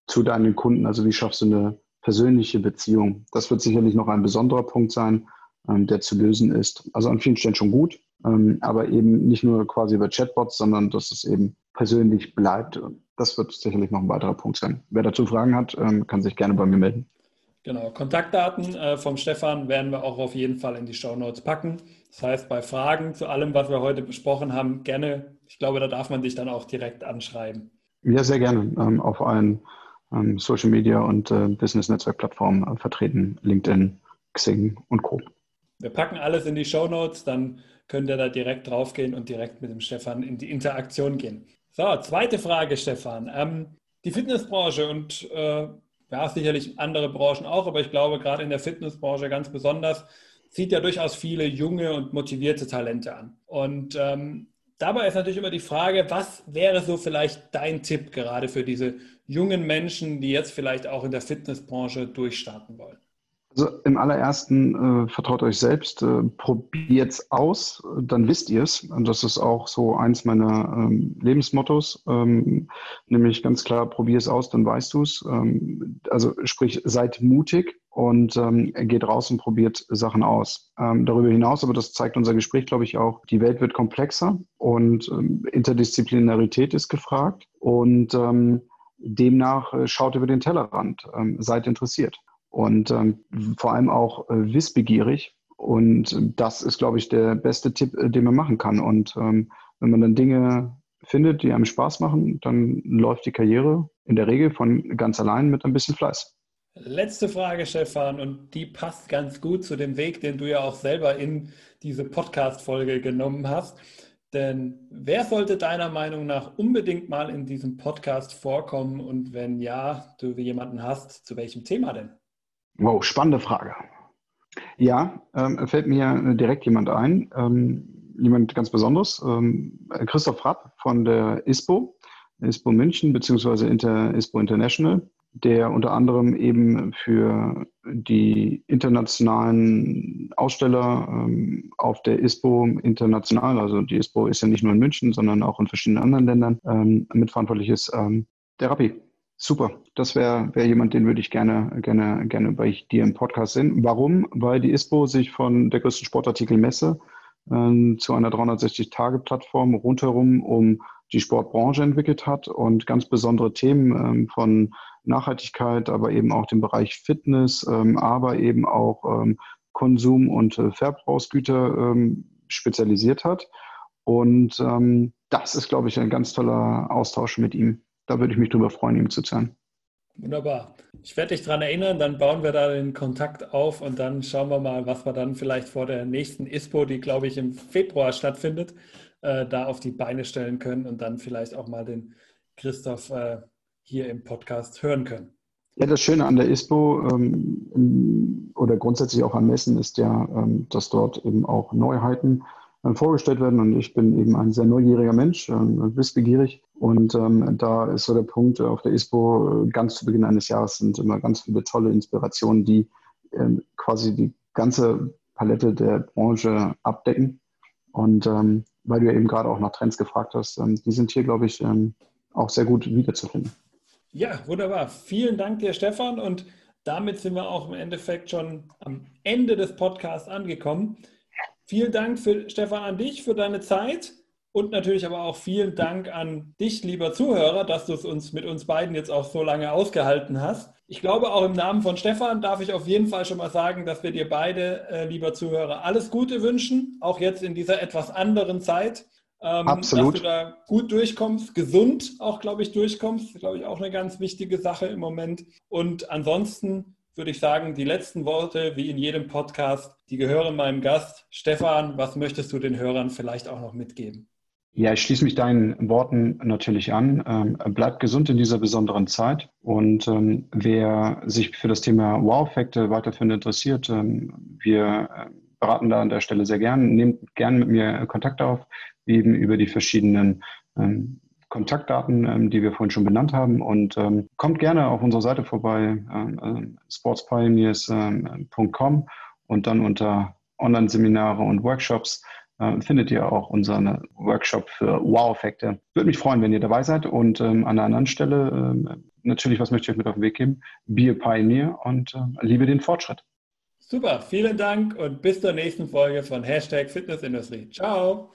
zu deinen Kunden? Also wie schaffst du eine persönliche Beziehung? Das wird sicherlich noch ein besonderer Punkt sein der zu lösen ist. Also an vielen Stellen schon gut, ähm, aber eben nicht nur quasi über Chatbots, sondern dass es eben persönlich bleibt. Das wird sicherlich noch ein weiterer Punkt sein. Wer dazu Fragen hat, ähm, kann sich gerne bei mir melden. Genau, Kontaktdaten äh, vom Stefan werden wir auch auf jeden Fall in die Show Notes packen. Das heißt, bei Fragen zu allem, was wir heute besprochen haben, gerne. Ich glaube, da darf man dich dann auch direkt anschreiben. Ja, sehr gerne. Ähm, auf allen ähm, Social Media und äh, Business Netzwerk Plattformen äh, vertreten, LinkedIn, Xing und Co. Wir packen alles in die Show Notes, dann könnt ihr da direkt draufgehen und direkt mit dem Stefan in die Interaktion gehen. So, zweite Frage, Stefan. Ähm, die Fitnessbranche und äh, ja, sicherlich andere Branchen auch, aber ich glaube, gerade in der Fitnessbranche ganz besonders, zieht ja durchaus viele junge und motivierte Talente an. Und ähm, dabei ist natürlich immer die Frage, was wäre so vielleicht dein Tipp gerade für diese jungen Menschen, die jetzt vielleicht auch in der Fitnessbranche durchstarten wollen? Also im allerersten äh, vertraut euch selbst, äh, probiert es aus, dann wisst ihr es. Und das ist auch so eins meiner ähm, Lebensmottos, ähm, nämlich ganz klar, probier es aus, dann weißt du es. Ähm, also sprich, seid mutig und ähm, geht raus und probiert Sachen aus. Ähm, darüber hinaus, aber das zeigt unser Gespräch, glaube ich, auch, die Welt wird komplexer und ähm, Interdisziplinarität ist gefragt. Und demnach äh, schaut über den Tellerrand, seid interessiert und ähm, vor allem auch äh, wissbegierig. Und das ist, glaube ich, der beste Tipp, äh, den man machen kann. Und ähm, wenn man dann Dinge findet, die einem Spaß machen, dann läuft die Karriere in der Regel von ganz allein mit ein bisschen Fleiß. Letzte Frage, Stefan, und die passt ganz gut zu dem Weg, den du ja auch selber in diese Podcast-Folge genommen hast. Denn wer sollte deiner Meinung nach unbedingt mal in diesem Podcast vorkommen und wenn ja, du jemanden hast, zu welchem Thema denn? Wow, spannende Frage. Ja, ähm, fällt mir direkt jemand ein, ähm, jemand ganz Besonderes, ähm, Christoph Rapp von der ISPO, ISPO München beziehungsweise Inter, ISPO International, der unter anderem eben für die internationalen Aussteller ähm, auf der ISPO international, also die ISPO ist ja nicht nur in München, sondern auch in verschiedenen anderen Ländern ähm, mitverantwortlich ist, ähm, der Rappi. Super, das wäre wär jemand, den würde ich gerne, gerne, gerne bei dir im Podcast sehen. Warum? Weil die ISPO sich von der größten Sportartikelmesse äh, zu einer 360-Tage-Plattform rundherum um die Sportbranche entwickelt hat und ganz besondere Themen ähm, von Nachhaltigkeit, aber eben auch dem Bereich Fitness, ähm, aber eben auch ähm, Konsum und äh, Verbrauchsgüter ähm, spezialisiert hat. Und ähm, das ist, glaube ich, ein ganz toller Austausch mit ihm da würde ich mich drüber freuen, ihm zu zahlen. Wunderbar. Ich werde dich daran erinnern, dann bauen wir da den Kontakt auf und dann schauen wir mal, was wir dann vielleicht vor der nächsten ISPO, die glaube ich im Februar stattfindet, äh, da auf die Beine stellen können und dann vielleicht auch mal den Christoph äh, hier im Podcast hören können. Ja, das Schöne an der ISPO ähm, oder grundsätzlich auch am Messen ist ja, ähm, dass dort eben auch Neuheiten vorgestellt werden. Und ich bin eben ein sehr neugieriger Mensch, äh, wissbegierig. Und ähm, da ist so der Punkt, äh, auf der ISPO äh, ganz zu Beginn eines Jahres sind immer ganz viele tolle Inspirationen, die ähm, quasi die ganze Palette der Branche abdecken. Und ähm, weil du ja eben gerade auch nach Trends gefragt hast, ähm, die sind hier, glaube ich, ähm, auch sehr gut wiederzufinden. Ja, wunderbar. Vielen Dank dir, Stefan. Und damit sind wir auch im Endeffekt schon am Ende des Podcasts angekommen. Vielen Dank, für, Stefan, an dich für deine Zeit und natürlich aber auch vielen Dank an dich, lieber Zuhörer, dass du es uns mit uns beiden jetzt auch so lange ausgehalten hast. Ich glaube, auch im Namen von Stefan darf ich auf jeden Fall schon mal sagen, dass wir dir beide, äh, lieber Zuhörer, alles Gute wünschen, auch jetzt in dieser etwas anderen Zeit. Ähm, Absolut. Dass du da gut durchkommst, gesund auch, glaube ich, durchkommst. Glaube ich, auch eine ganz wichtige Sache im Moment. Und ansonsten würde ich sagen, die letzten Worte, wie in jedem Podcast, die gehören meinem Gast. Stefan, was möchtest du den Hörern vielleicht auch noch mitgeben? Ja, ich schließe mich deinen Worten natürlich an. Ähm, bleibt gesund in dieser besonderen Zeit. Und ähm, wer sich für das Thema Wow-Effekte weiterhin interessiert, ähm, wir äh, beraten da an der Stelle sehr gern. Nehmt gern mit mir Kontakt auf, eben über die verschiedenen ähm, Kontaktdaten, ähm, die wir vorhin schon benannt haben. Und ähm, kommt gerne auf unserer Seite vorbei, ähm, äh, sportspioneers.com und dann unter Online-Seminare und Workshops äh, findet ihr auch unseren Workshop für Wow-Effekte. Würde mich freuen, wenn ihr dabei seid. Und ähm, an einer anderen Stelle, ähm, natürlich, was möchte ich euch mit auf den Weg geben? Be a Pioneer und äh, liebe den Fortschritt. Super, vielen Dank und bis zur nächsten Folge von Hashtag Fitnessindustrie. Ciao.